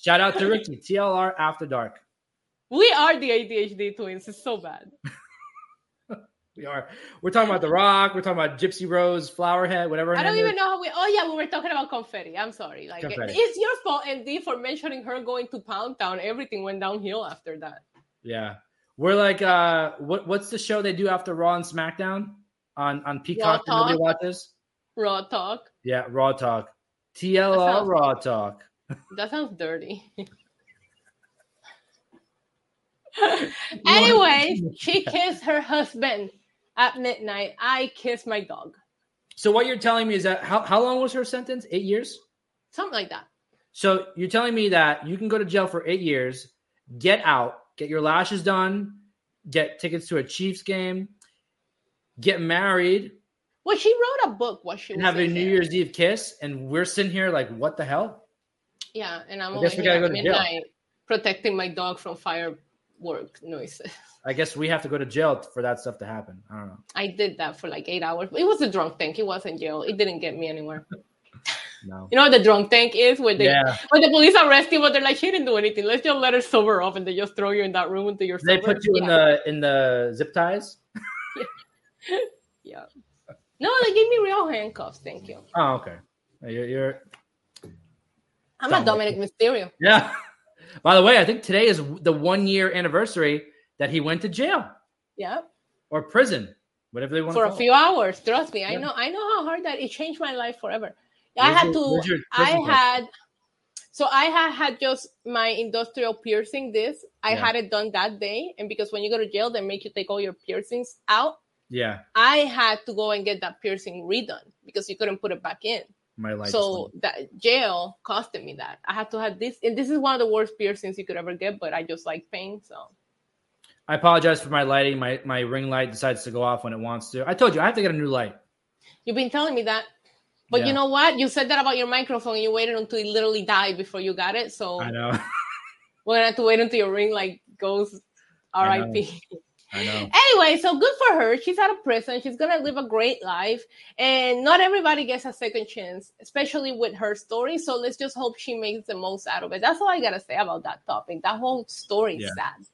Speaker 1: Shout out to Ricky. TLR After Dark.
Speaker 2: We are the ADHD twins. It's so bad.
Speaker 1: We are. We're talking about The Rock. We're talking about Gypsy Rose, Flowerhead, whatever.
Speaker 2: I don't even
Speaker 1: is.
Speaker 2: know how we. Oh yeah, we were talking about confetti. I'm sorry. Like
Speaker 1: Confetti.
Speaker 2: it's your fault, and D for mentioning her going to Pound Town. Everything went downhill after that.
Speaker 1: Yeah. We're like, uh, what what's the show they do after Raw and SmackDown on on Peacock? Nobody
Speaker 2: Talk.
Speaker 1: watches.
Speaker 2: Raw talk.
Speaker 1: Yeah, Raw Talk. TLR
Speaker 2: sounds-
Speaker 1: Raw Talk.
Speaker 2: That sounds dirty. anyway, she kissed her husband at midnight. I kissed my dog.
Speaker 1: So what you're telling me is that how how long was her sentence? Eight years.
Speaker 2: Something like that.
Speaker 1: So you're telling me that you can go to jail for eight years, get out, get your lashes done, get tickets to a Chiefs game, get married,
Speaker 2: Well, she wrote a book. What she
Speaker 1: have a New
Speaker 2: there.
Speaker 1: Year's Eve kiss, and we're sitting here like, what the hell?
Speaker 2: Yeah, and I'm
Speaker 1: I
Speaker 2: over
Speaker 1: we
Speaker 2: here
Speaker 1: go to jail.
Speaker 2: protecting my dog from firework noises.
Speaker 1: I guess we have to go to jail for that stuff to happen. I don't know.
Speaker 2: I did that for like eight hours. It was a drunk tank. It wasn't jail. It didn't get me anywhere.
Speaker 1: No.
Speaker 2: You know what the drunk tank is? Where they
Speaker 1: Yeah,
Speaker 2: when the police arrest you, but they're like, she didn't do anything. Let's just let her sober up, and they just throw you in that room until you're
Speaker 1: they put you in the in the zip ties.
Speaker 2: yeah. No, they gave me real handcuffs. Thank you.
Speaker 1: Oh, okay. You're, you're
Speaker 2: I'm a Dominik Mysterio.
Speaker 1: yeah. By the way, I think today is the one year anniversary that he went to jail
Speaker 2: Yeah,
Speaker 1: or prison, whatever they want
Speaker 2: for a few hours. Trust me, I know. I know how hard that it changed my life forever. I had
Speaker 1: your-
Speaker 2: to. I had. So I had had just my industrial piercing. This I
Speaker 1: Yeah.
Speaker 2: had it done that day, and because when you go to jail, they make you take all your piercings out.
Speaker 1: Yeah,
Speaker 2: I had to go and get that piercing redone because you couldn't put it back in.
Speaker 1: my life.
Speaker 2: so that jail costed me that. I had to have this, and this is one of the worst piercings you could ever get. But I just like pain, so
Speaker 1: I apologize for my lighting. My my ring light decides to go off when it wants to. I told you I have to get a new light.
Speaker 2: you've been telling me that. But
Speaker 1: Yeah.
Speaker 2: you know what? You said that about your microphone. You waited until it literally died before you got it. So
Speaker 1: I know.
Speaker 2: we're gonna have to wait until your ring like goes R.I.P.
Speaker 1: I know.
Speaker 2: Anyway, so good for her. She's out of prison. She's gonna live a great life, and not everybody gets a second chance, especially with her story. So let's just hope she makes the most out of it. That's all I gotta say about that topic. That whole story is
Speaker 1: Yeah.
Speaker 2: sad.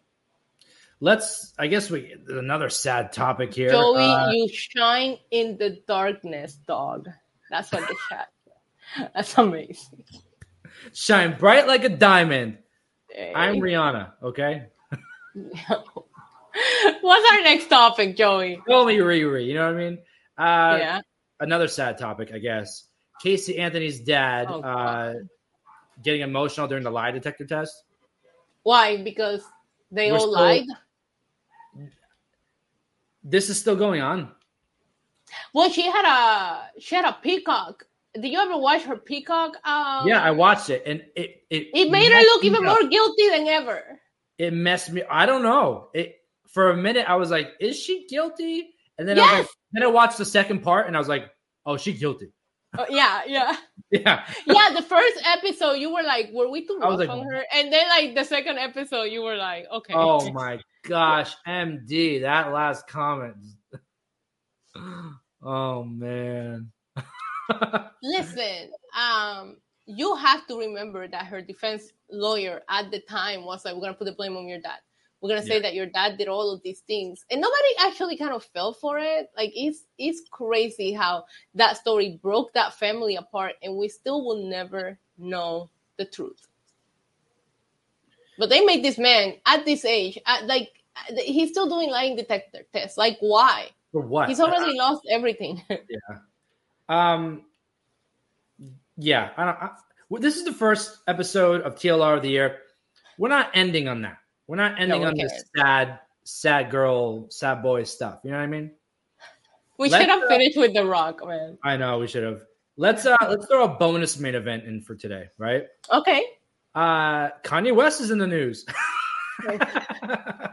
Speaker 1: Let's. I guess we another sad topic here.
Speaker 2: Joey,
Speaker 1: Uh,
Speaker 2: you shine in the darkness, dog. That's what the chat. That's amazing.
Speaker 1: shine bright like a diamond.
Speaker 2: Hey.
Speaker 1: I'm Rihanna. Okay.
Speaker 2: What's our next topic, Joey?
Speaker 1: Me Riri. You know what I mean? Uh,
Speaker 2: yeah.
Speaker 1: Another sad topic, I guess. Casey Anthony's dad
Speaker 2: Oh,
Speaker 1: uh, getting emotional during the lie detector test.
Speaker 2: Why? Because they
Speaker 1: We're
Speaker 2: all
Speaker 1: still-
Speaker 2: lied.
Speaker 1: This is still going on.
Speaker 2: Well, she had a she had a peacock. Did you ever watch her peacock? Um,
Speaker 1: yeah, I watched it, and it it,
Speaker 2: It made her look even
Speaker 1: up.
Speaker 2: more guilty than ever.
Speaker 1: It messed me. I don't know. It for a minute, I was like, "Is she guilty?" And then I was like, then I watched the second part, and I was like, "Oh, she guilty."
Speaker 2: Oh, yeah, yeah,
Speaker 1: Yeah,
Speaker 2: yeah. The first episode, you were like, "Were we too rough
Speaker 1: like-
Speaker 2: on her?" And then, like the second episode, you were like, "Okay."
Speaker 1: Oh my gosh, MD, that last comment. Oh man.
Speaker 2: Listen, um, you have to remember that her defense lawyer at the time was like, "We're gonna put the blame on your dad. We're gonna say
Speaker 1: Yeah.
Speaker 2: that your dad did all of these things," and nobody actually kind of fell for it. Like it's it's crazy how that story broke that family apart, and we still will never know the truth. But they made this man at this age, at, like he's still doing lying detector tests. Like why?
Speaker 1: For what?
Speaker 2: He's already lost everything.
Speaker 1: Yeah um, yeah, I don't. I, well, this is the first episode of TLR of the year. We're not ending on that. We're not ending
Speaker 2: we
Speaker 1: on this sad, sad girl, sad boy stuff. You know what I mean?
Speaker 2: we
Speaker 1: Let's,
Speaker 2: should have
Speaker 1: uh,
Speaker 2: finished with the Rock, man.
Speaker 1: I know we should have. Let's uh let's throw a bonus main event in for today, right?
Speaker 2: Okay.
Speaker 1: Uh Kanye West is in the news.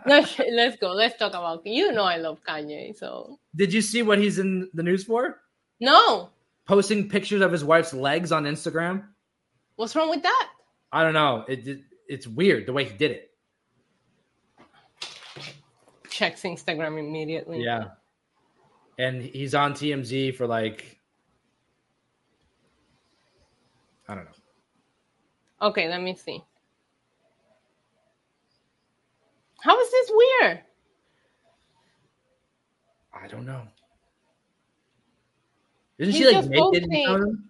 Speaker 2: Let's, let's go. Let's talk about you know I love Kanye. So
Speaker 1: Did you see what he's in the news for?
Speaker 2: no,
Speaker 1: Posting pictures of his wife's legs on Instagram.
Speaker 2: what's wrong with that?
Speaker 1: I don't know. It, it it's weird the way he did it.
Speaker 2: Checks Instagram immediately.
Speaker 1: Yeah. And he's on TMZ for like I don't know.
Speaker 2: Okay, let me see. How is this weird?
Speaker 1: I don't know. Isn't
Speaker 2: He's
Speaker 1: she like naked? in front of him?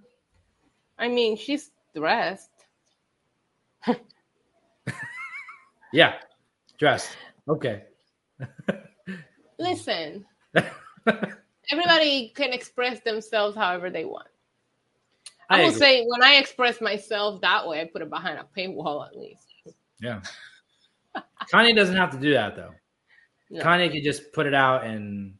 Speaker 2: I mean, she's dressed.
Speaker 1: Yeah. Dressed. Okay.
Speaker 2: Listen, everybody can express themselves however they want. I,
Speaker 1: I
Speaker 2: will
Speaker 1: agree.
Speaker 2: say when I express myself that way, I put it behind a paywall at least.
Speaker 1: Yeah. Kanye doesn't have to do that though.
Speaker 2: No.
Speaker 1: Kanye could just put it out and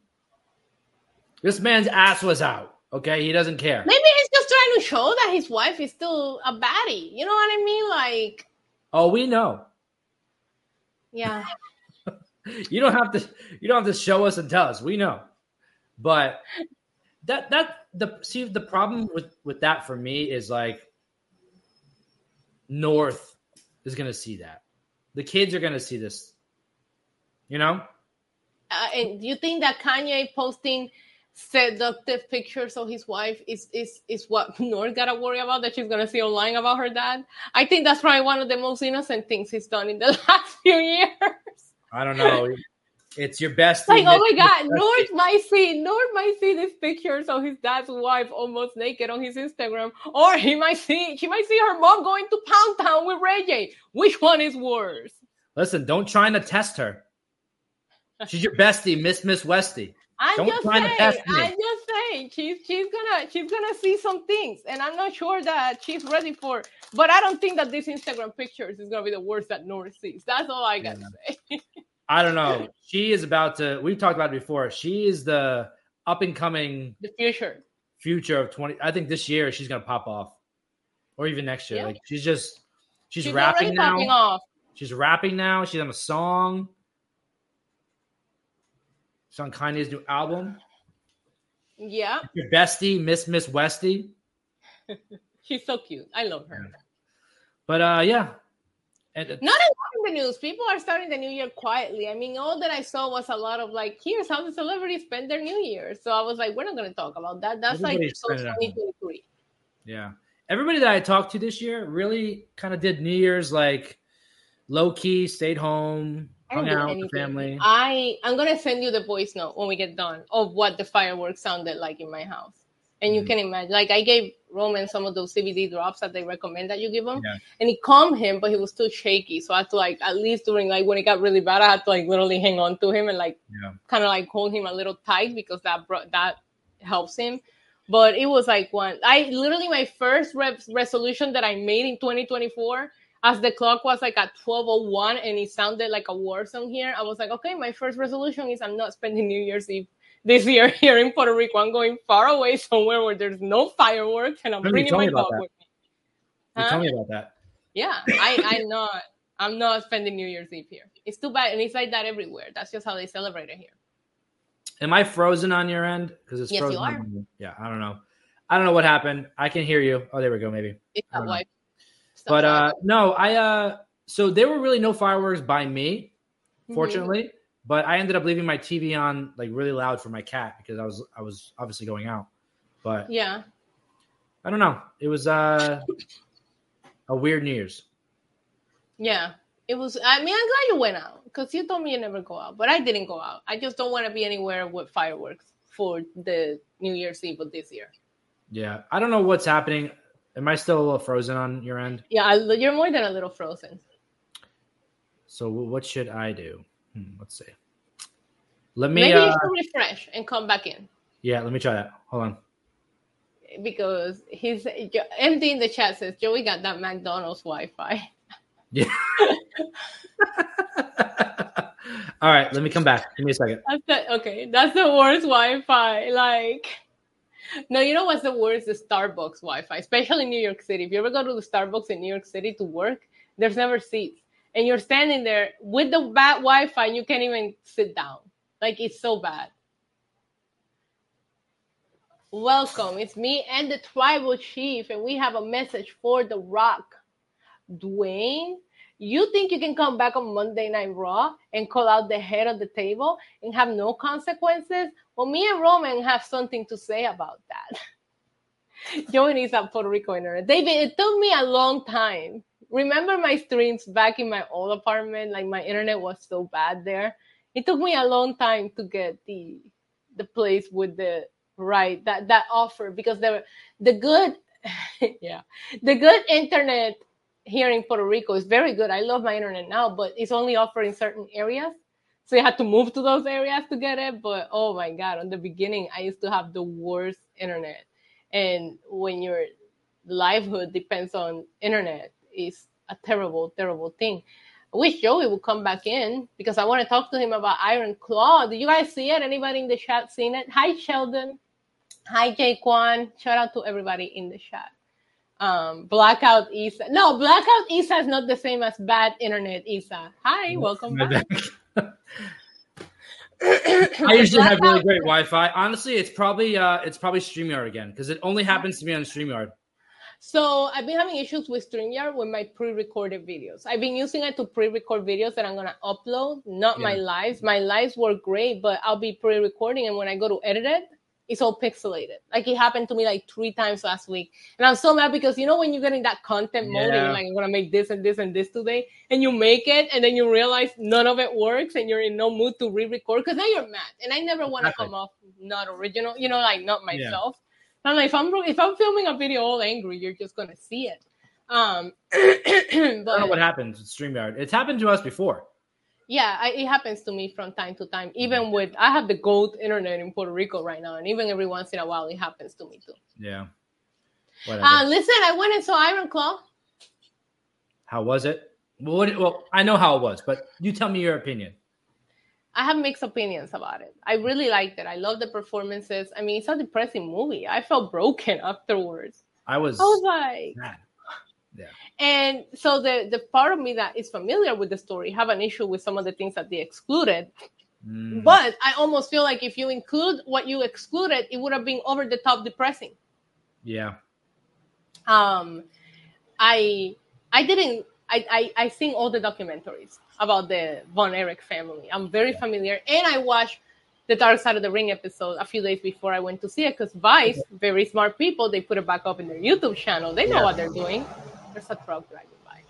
Speaker 1: this man's ass was out. Okay, he doesn't care.
Speaker 2: Maybe he's just trying to show that his wife is still a baddie. You know what I mean? Like,
Speaker 1: Oh, we know.
Speaker 2: yeah.
Speaker 1: You don't have to. You don't have to show us and tell us. We know. But that that the see the problem with with that for me is like North is going to see that. The kids are going to see this. You know?
Speaker 2: Uh, and do you think that Kanye posting seductive pictures of his wife is is is what North gotta worry about that she's gonna see online about her dad? I think that's probably one of the most innocent things he's done in the last few years.
Speaker 1: I don't know. it's your best.
Speaker 2: Like, oh my god, North might see North might see these pictures of his dad's wife almost naked on his Instagram, or he might see she might see her mom going to Pound Town with Ray J. Which one is worse?
Speaker 1: Listen, don't try to test her. She's your bestie, Miss Miss Westy.
Speaker 2: I'm
Speaker 1: Don't
Speaker 2: just saying. I'm just saying. She's she's gonna she's gonna see some things, and I'm not sure that she's ready for. But I don't think that these Instagram pictures is gonna be the worst that North sees. That's all I gotta say.
Speaker 1: I don't know. She is about to. We've talked about it before. She is the up and coming
Speaker 2: the future.
Speaker 1: future of twenty. I think this year she's gonna pop off, or even next year.
Speaker 2: Yeah.
Speaker 1: Like she's just she's,
Speaker 2: She's
Speaker 1: rapping now.
Speaker 2: off.
Speaker 1: She's rapping now. She's on a song. On Kanye's new album.
Speaker 2: Yeah.
Speaker 1: Your bestie, Miss Miss Westy.
Speaker 2: She's so cute. I love her.
Speaker 1: But uh, yeah. And,
Speaker 2: Not a lot in the news. People are starting the new year quietly. I mean, all that I saw was a lot of like, here's how the celebrities spend their new year. So I was like, we're not going to talk about that. That's like so
Speaker 1: spending it at home.
Speaker 2: 2023.
Speaker 1: Yeah. Everybody that I talked to this year really kind of did New Year's like low key, stayed home,
Speaker 2: I
Speaker 1: hung out with family.
Speaker 2: I I'm gonna send you the voice note when we get done of what the fireworks sounded like in my house, and you
Speaker 1: Mhm.
Speaker 2: can imagine. Like I gave Roman some of those CBD drops that they recommend that you give him,
Speaker 1: Yeah.
Speaker 2: and it calmed him, but he was still shaky. So I had to like at least during like when it got really bad, I had to like literally hang on to him and like
Speaker 1: Yeah.
Speaker 2: kind of like hold him a little tight because that brought that helps him. But it was like one. I literally my first re- resolution that I made in 2024 as the clock was like at 1201 and it sounded like a war song here i was like okay my first resolution is i'm not spending new year's eve this year here in puerto rico i'm going far away somewhere where there's no fireworks and i'm bringing my dog with me Huh?
Speaker 1: tell me about that.
Speaker 2: yeah i i'm not i'm not spending new year's eve here it's too bad and it's like that everywhere that's just how they celebrate it here
Speaker 1: Am I frozen on your end? Because it's
Speaker 2: Yes, you
Speaker 1: frozen.
Speaker 2: are.
Speaker 1: Yeah, I don't know. I don't know what happened. I can hear you. Oh, there we go. Maybe.
Speaker 2: it's that
Speaker 1: don't know.
Speaker 2: way
Speaker 1: But uh no, I uh so there were really no fireworks by me,
Speaker 2: Mhm.
Speaker 1: fortunately. But I ended up leaving my TV on like really loud for my cat because I was I was obviously going out. But
Speaker 2: yeah
Speaker 1: I don't know. It was uh a weird New Year's.
Speaker 2: Yeah, it was. I mean, I'm glad you went out because you told me you never go out, but I didn't go out. I just don't want to be anywhere with fireworks for the New Year's Eve of this year.
Speaker 1: Yeah. I don't know what's happening. Am I still a little frozen on your end?
Speaker 2: Yeah, I, you're more than a little frozen.
Speaker 1: So what should I do? Hmm, let's see. Let me
Speaker 2: Maybe
Speaker 1: uh
Speaker 2: you should refresh and come back in
Speaker 1: yeah, let me try that. Hold on.
Speaker 2: because he's empty in the chat says Joey got that McDonald's Wi-Fi.
Speaker 1: Yeah. All right, let me come back. Give me a second.
Speaker 2: That's the, okay. That's the worst Wi-Fi. Like, no, you know what's the worst? The Starbucks Wi-Fi, especially in New York City. If you ever go to the Starbucks in New York City to work, there's never seats, and you're standing there with the bad Wi-Fi, and you can't even sit down. Like it's so bad. Welcome. It's me and the tribal chief, and we have a message for The Rock. Dwayne, you think you can come back on Monday Night Raw and call out the head of the table and have no consequences? Well, me and Roman have something to say about that. Joey is a Puerto Rico internet. David, it took me a long time. Remember my streams back in my old apartment? Like my internet was so bad there. It took me a long time to get the the place with the right that that offer because the the good yeah the good internet here in Puerto Rico is very good. I love my internet now, but it's only offered in certain areas. So you had to move to those areas to get it. But oh my God, on the beginning, I used to have the worst internet. And when your livelihood depends on internet, it's a terrible, terrible thing. I wish Joey would come back in because I want to talk to him about Iron Claw. Did you guys see it? Anybody in the chat seen it? Hi, Sheldon. Hi, Jaquan. Shout out to everybody in the chat um blackout isa no blackout isa is not the same as bad internet isa hi welcome
Speaker 1: My
Speaker 2: back.
Speaker 1: I usually have really great Wi-Fi. Honestly, it's probably uh it's probably StreamYard again because it only happens to me on StreamYard.
Speaker 2: so i've been having issues with streamyard with my pre-recorded videos i've been using it to pre-record videos that i'm going to upload not my lives my lives work great but i'll be pre-recording and when i go to edit it it's all pixelated like it happened to me like three times last week and i'm so mad because you know when you get in that content mode and you're like i'm gonna make this and this and this today and you make it and then you realize none of it works and you're in no mood to re-record because now you're mad and i never want to
Speaker 1: Exactly.
Speaker 2: come off not original you know like not
Speaker 1: Yeah.
Speaker 2: myself i'm like if i'm if i'm filming a video all angry you're just gonna see it um
Speaker 1: I don't know what
Speaker 2: but
Speaker 1: happens with StreamYard. It's happened to us before.
Speaker 2: Yeah I, it happens to me from time to time even with i have the gold internet in puerto rico right now and even every once in a while it happens to me too
Speaker 1: Yeah. Whatever.
Speaker 2: uh, listen i went and saw iron claw
Speaker 1: how was it? Well, what, well, I know how it was, but you tell me your opinion.
Speaker 2: I have mixed opinions about it. I really liked it. I love the performances. I mean, it's a depressing movie. I felt broken afterwards.
Speaker 1: I was,
Speaker 2: I was like, and so the the part of me that is familiar with the story have an issue with some of the things that they excluded.
Speaker 1: Mm,
Speaker 2: But I almost feel like if you include what you excluded, it would have been over the top depressing.
Speaker 1: yeah,
Speaker 2: Um, I I didn't. I, I I seen all the documentaries about the Von Erich family. I'm very familiar, and I watched the Dark Side of the Ring episode a few days before I went to see it because Vice, very smart people, they put it back up in their YouTube channel. They know
Speaker 1: Yeah.
Speaker 2: what they're doing. There's a truck driving by.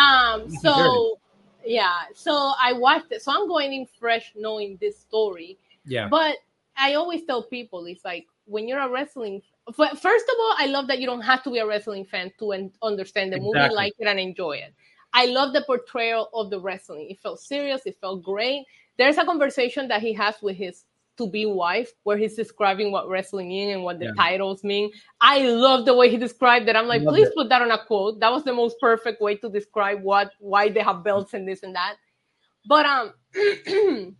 Speaker 2: Um, so yeah, so I watched it. So I'm going in fresh, knowing this story.
Speaker 1: Yeah.
Speaker 2: But I always tell people it's like when you're a wrestling. But first of all, I love that you don't have to be a wrestling fan to un- understand the movie, like it, and enjoy it. I love the portrayal of the wrestling. It felt serious. It felt great. There's a conversation that he has with his to be wife where he's describing what wrestling is and what the
Speaker 1: Yeah.
Speaker 2: titles mean. I love the way he described it. I'm like, please
Speaker 1: it.
Speaker 2: put that on a quote. That was the most perfect way to describe what why they have belts and this and that. But um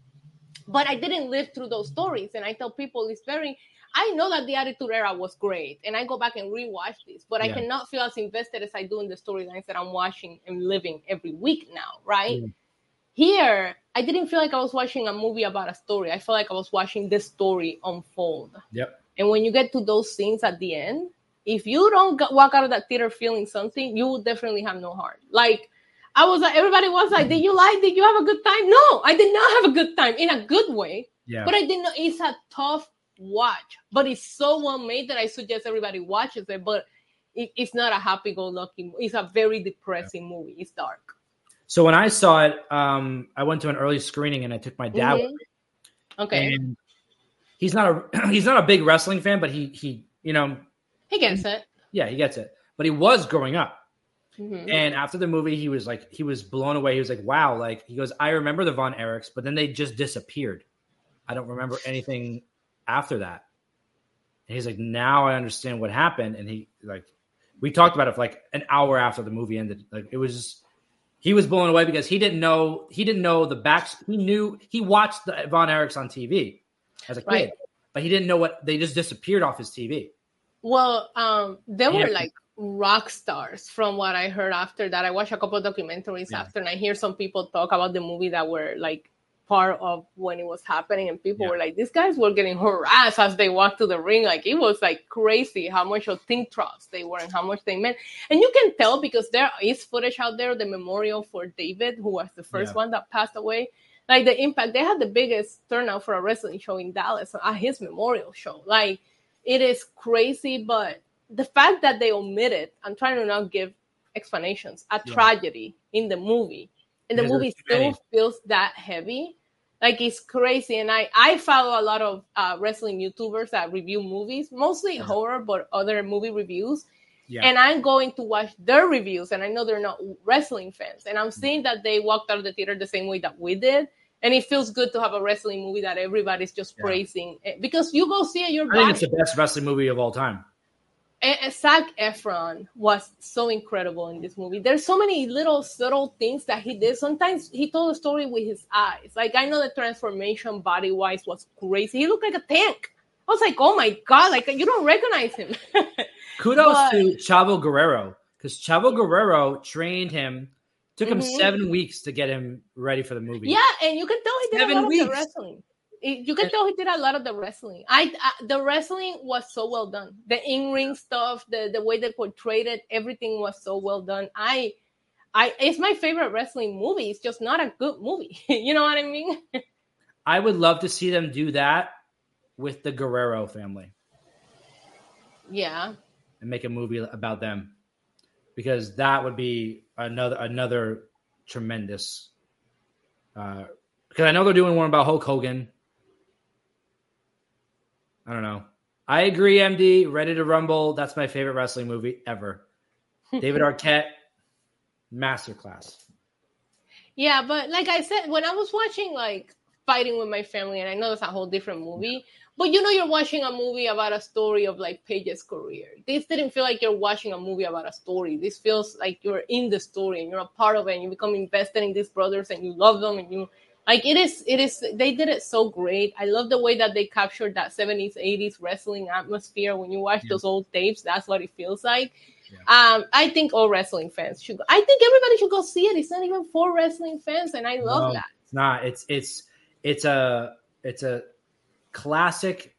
Speaker 2: but I didn't live through those stories. And I tell people it's very I know that the Attitude Era was great, and I go back and rewatch this, but I cannot feel as invested as I do in the storylines that I'm watching and living every week now, right?
Speaker 1: Yeah.
Speaker 2: Here, I didn't feel like I was watching a movie about a story. I felt like I was watching this story unfold.
Speaker 1: Yep.
Speaker 2: And when you get to those scenes at the end, if you don't walk out of that theater feeling something, you will definitely have no heart. Like, I was like, everybody was like, Did you like? Did you have a good time? No, I did not have a good time in a good way.
Speaker 1: Yeah.
Speaker 2: But I didn't know it's a tough watch, but it's so well made that I suggest everybody watches it. But it, it's not a happy go lucky. It's a very depressing movie. It's dark.
Speaker 1: So when I saw it, um, I went to an early screening and I took my dad. with
Speaker 2: Mhm.
Speaker 1: me.
Speaker 2: Okay,
Speaker 1: And he's not a he's not a big wrestling fan, but he he you know
Speaker 2: he gets it.
Speaker 1: yeah he gets it. But he was growing up,
Speaker 2: Mhm.
Speaker 1: and after the movie, he was like he was blown away. He was like, "Wow!" Like he goes, "I remember the Von Erichs, but then they just disappeared. I don't remember anything after that." And he's like, "Now I understand what happened." And he like we talked about it for like an hour after the movie ended. Like it was. He was blown away because he didn't know he didn't know the back. He knew he watched the Von Erichs on TV as a kid,
Speaker 2: Right.
Speaker 1: but he didn't know what they just disappeared off his TV.
Speaker 2: Well, um, they were like rock stars from what I heard after that. I watched a couple of documentaries
Speaker 1: Yeah.
Speaker 2: after, and I hear some people talk about the movie that were like part of when it was happening, and people
Speaker 1: Yeah.
Speaker 2: were like, "These guys were getting harassed as they walked to the ring. Like it was like crazy how much of think troughs they were and how much they meant." And you can tell because there is footage out there, the memorial for David, who was the first
Speaker 1: Yeah.
Speaker 2: one that passed away. Like the impact, they had the biggest turnout for a wrestling show in Dallas at his memorial show. Like it is crazy, but the fact that they omitted, I'm trying to not give explanations, a
Speaker 1: Yeah.
Speaker 2: tragedy in the movie, and the movie still
Speaker 1: many.
Speaker 2: feels that heavy. Like it's crazy, and I I follow a lot of uh, wrestling YouTubers that review movies, mostly
Speaker 1: Yeah.
Speaker 2: horror, but other movie reviews.
Speaker 1: Yeah,
Speaker 2: And I'm going to watch their reviews, and I know they're not wrestling fans, and I'm seeing that they walked out of the theater the same way that we did. And it feels good to have a wrestling movie that everybody's just
Speaker 1: Yeah.
Speaker 2: praising Eh, because you go see it, you're
Speaker 1: I think it's the best wrestling movie of all time.
Speaker 2: And, and Zac Efron was so incredible in this movie. There's so many little subtle things that he did. Sometimes he told a story with his eyes. Like I know the transformation body wise was crazy. He looked like a tank. I was like, oh my god, like you don't recognize him.
Speaker 1: Kudos
Speaker 2: But-
Speaker 1: to Chavo Guerrero because Chavo Guerrero trained him. Took him
Speaker 2: Mhm.
Speaker 1: seven weeks to get him ready for the movie.
Speaker 2: yeah, and you can tell he did
Speaker 1: Seven
Speaker 2: a lot of
Speaker 1: weeks.
Speaker 2: the wrestling. It- You can tell he did a lot of the wrestling. I, I the wrestling was so well done. The in ring stuff, the the way they portrayed it, everything was so well done. I, I it's my favorite wrestling movie. It's just not a good movie. you know what I mean?
Speaker 1: I would love to see them do that with the Guerrero family
Speaker 2: Yeah.
Speaker 1: and make a movie about them because that would be another another tremendous. Uh, because I know they're doing one about Hulk Hogan. I don't know. I agree, MD. Ready to Rumble. That's my favorite wrestling movie ever. David Arquette, masterclass.
Speaker 2: Yeah, but like I said, when I was watching like Fighting with My Family, and I know that's a whole different movie, but you know you're watching a movie about a story of like Paige's career. This didn't feel like you're watching a movie about a story. This feels like you're in the story and you're a part of it and you become invested in these brothers and you love them and you like it is it is they did it so great. I love the way that they captured that 70s, 80s wrestling atmosphere. When you watch
Speaker 1: Yeah.
Speaker 2: those old tapes, that's what it feels like.
Speaker 1: Yeah.
Speaker 2: Um, I think all wrestling fans should go. I think everybody should go see it. It's not even for wrestling fans, and I love
Speaker 1: No,
Speaker 2: that.
Speaker 1: It's not. It's it's it's a it's a classic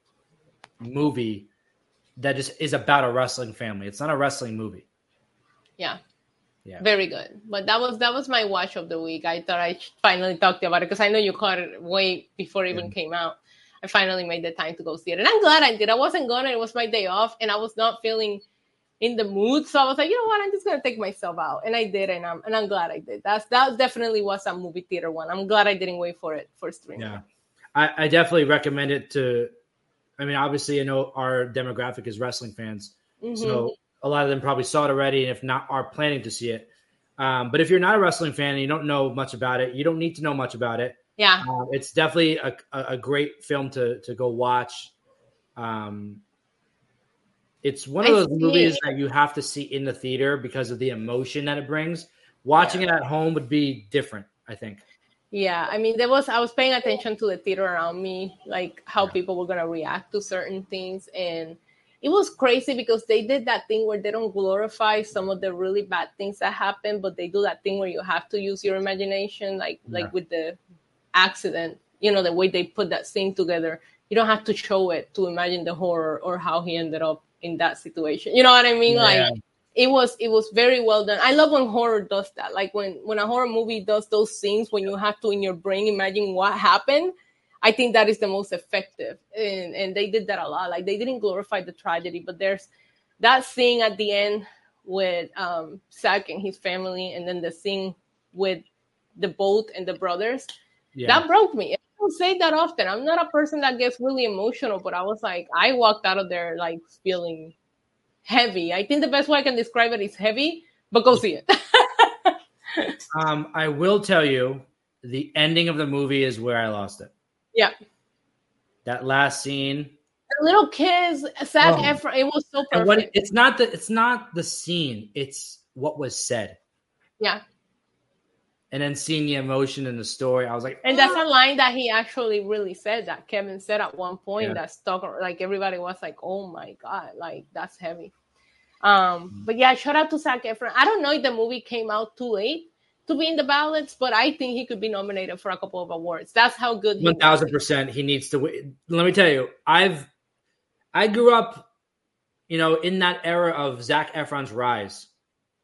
Speaker 1: movie that just is about a wrestling family. It's not a wrestling movie.
Speaker 2: Yeah.
Speaker 1: Yeah.
Speaker 2: Very good. But that was that was my watch of the week. I thought I finally talked about it because I know you caught it way before it even
Speaker 1: Yeah.
Speaker 2: came out. I finally made the time to go see it. And I'm glad I did. I wasn't gonna, it was my day off and I was not feeling in the mood. So I was like, you know what, I'm just gonna take myself out. And I did, and I'm and I'm glad I did. That's that definitely was a movie theater one. I'm glad I didn't wait for it for streaming.
Speaker 1: Yeah. I, I definitely recommend it to I mean, obviously you know our demographic is wrestling fans.
Speaker 2: Mhm.
Speaker 1: So a lot of them probably saw it already, and if not, are planning to see it. Um, but if you're not a wrestling fan and you don't know much about it, you don't need to know much about it.
Speaker 2: yeah.
Speaker 1: Uh, it's definitely a, a, great film to to go watch. Um, it's one of those movies that you have to see in the theater because of the emotion that it brings. Watching it at home would be different, I think.
Speaker 2: Yeah, I mean, there was I was paying attention to the theater around me, like how
Speaker 1: Yeah.
Speaker 2: people were gonna react to certain things, and it was crazy because they did that thing where they don't glorify some of the really bad things that happen, but they do that thing where you have to use your imagination, like
Speaker 1: Yeah.
Speaker 2: like with the accident, you know, the way they put that scene together. You don't have to show it to imagine the horror or how he ended up in that situation. You know what I mean?
Speaker 1: Yeah.
Speaker 2: Like it was it was very well done. I love when horror does that. Like when when a horror movie does those scenes when you have to in your brain imagine what happened. I think that is the most effective, and and they did that a lot. Like they didn't glorify the tragedy, but there's that scene at the end with um Zac and his family, and then the scene with the boat and the brothers.
Speaker 1: Yeah.
Speaker 2: That broke me. I don't say that often. I'm not a person that gets really emotional, but I was like, I walked out of there like feeling heavy. I think the best way I can describe it is heavy, but go see it.
Speaker 1: Um, I will tell you, the ending of the movie is where I lost it.
Speaker 2: Yeah.
Speaker 1: That last scene,
Speaker 2: The little kids, Zac
Speaker 1: Oh.
Speaker 2: Efron, it was so
Speaker 1: and what
Speaker 2: perfect.
Speaker 1: it's not the it's not the scene, it's what was said,
Speaker 2: yeah.
Speaker 1: and then seeing the emotion in the story. I was like,
Speaker 2: And that's a line that he actually really said that Kevin said at one point
Speaker 1: Yeah.
Speaker 2: that stuck like everybody was like, Oh my god, like that's heavy. Um, but yeah, shout out to Zac Efron. I don't know if the movie came out too late to be in the ballots, but I think he could be nominated for a couple of awards. That's how good he
Speaker 1: One thousand percent, he needs to win. Let me tell you, I've I grew up, you know, in that era of Zac Efron's rise.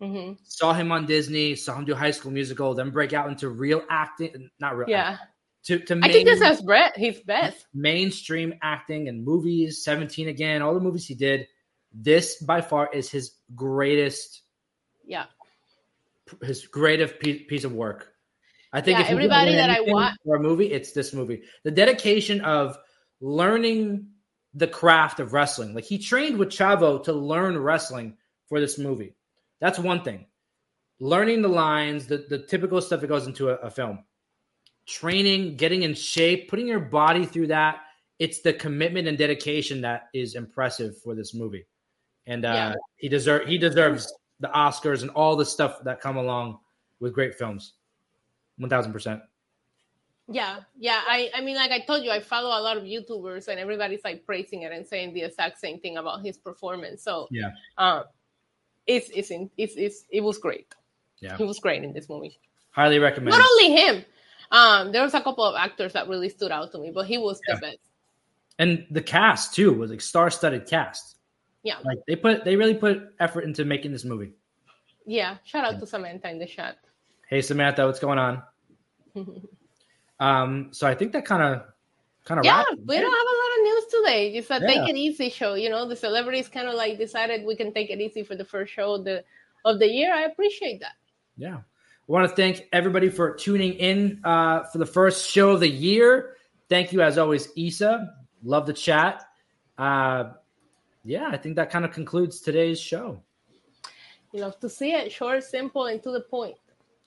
Speaker 2: Mhm.
Speaker 1: Saw him on Disney, saw him do High School Musical, then break out into real acting, not real,
Speaker 2: Yeah.
Speaker 1: to to
Speaker 2: I think this is Brett He's best.
Speaker 1: mainstream acting and movies. Seventeen again, all the movies he did. This by far is his greatest,
Speaker 2: Yeah.
Speaker 1: His greatest piece, piece of work. I think
Speaker 2: Yeah, everybody that I
Speaker 1: anything
Speaker 2: wa-
Speaker 1: for a movie, it's this movie. The dedication of learning the craft of wrestling. Like he trained with Chavo to learn wrestling for this movie. That's one thing. Learning the lines, the, the typical stuff that goes into a, a film. Training, getting in shape, putting your body through that. It's the commitment and dedication that is impressive for this movie. And uh,
Speaker 2: Yeah.
Speaker 1: he deserve he deserves the Oscars and all the stuff that come along with great films. One thousand percent.
Speaker 2: Yeah, yeah. I, I mean, like I told you, I follow a lot of YouTubers, and everybody's like praising it and saying the exact same thing about his performance. So
Speaker 1: Yeah.
Speaker 2: uh, it's it's in, it's it's it was great.
Speaker 1: Yeah.
Speaker 2: he was great in this movie.
Speaker 1: Highly recommend.
Speaker 2: Not only him, um, there was a couple of actors that really stood out to me, but he was
Speaker 1: Yeah.
Speaker 2: the best.
Speaker 1: and the cast too was like star-studded cast.
Speaker 2: Yeah,
Speaker 1: Like they put they really put effort into making this movie.
Speaker 2: yeah. Shout out to Samantha in the chat.
Speaker 1: Hey Samantha, what's going on? Um, so I think that kind of kind of
Speaker 2: yeah, we don't have a lot of news today. It's a
Speaker 1: Yeah.
Speaker 2: take it easy show. You know, the celebrities kind of like decided we can take it easy for the first show of the of the year. I appreciate that.
Speaker 1: Yeah. I want to thank everybody for tuning in uh, for the first show of the year. Thank you, as always, Isa. Love the chat. Uh, yeah, I think that kind of concludes today's show.
Speaker 2: You love to see it, short, simple, and to the point.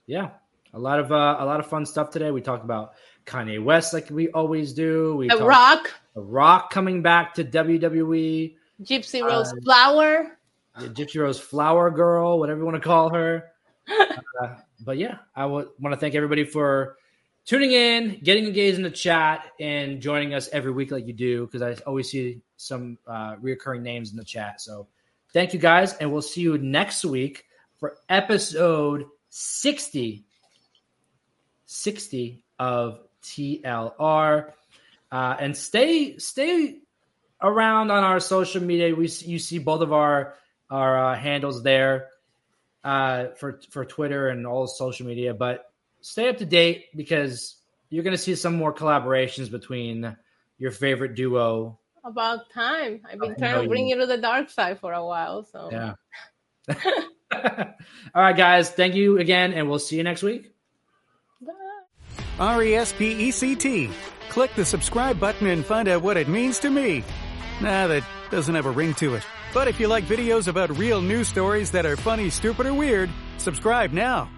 Speaker 1: Yeah, a lot of uh, a lot of fun stuff today. We talked about Kanye West, like we always do. We
Speaker 2: The Rock,
Speaker 1: The Rock coming back to WWE.
Speaker 2: Gypsy Rose
Speaker 1: Uh,
Speaker 2: Flower.
Speaker 1: the Gypsy Rose Flower Girl, whatever you want to call her. uh, but yeah, I would want to thank everybody for tuning in, getting engaged in the chat, and joining us every week like you do, because I always see some uh, reoccurring names in the chat. So thank you guys, and we'll see you next week for episode 60, 60 of TLR. Uh, and stay stay around on our social media. We you see both of our our uh, handles there uh, for for Twitter and all social media. But stay up to date because you're going to see some more collaborations between your favorite duo.
Speaker 2: About time. I've been trying to bring you to the dark side for a while. So
Speaker 1: yeah. all right, guys. Thank you again, and we'll see you next week.
Speaker 3: R E S P E C T. Click the subscribe button and find out what it means to me. Nah, that doesn't have a ring to it. But if you like videos about real news stories that are funny, stupid, or weird, subscribe now.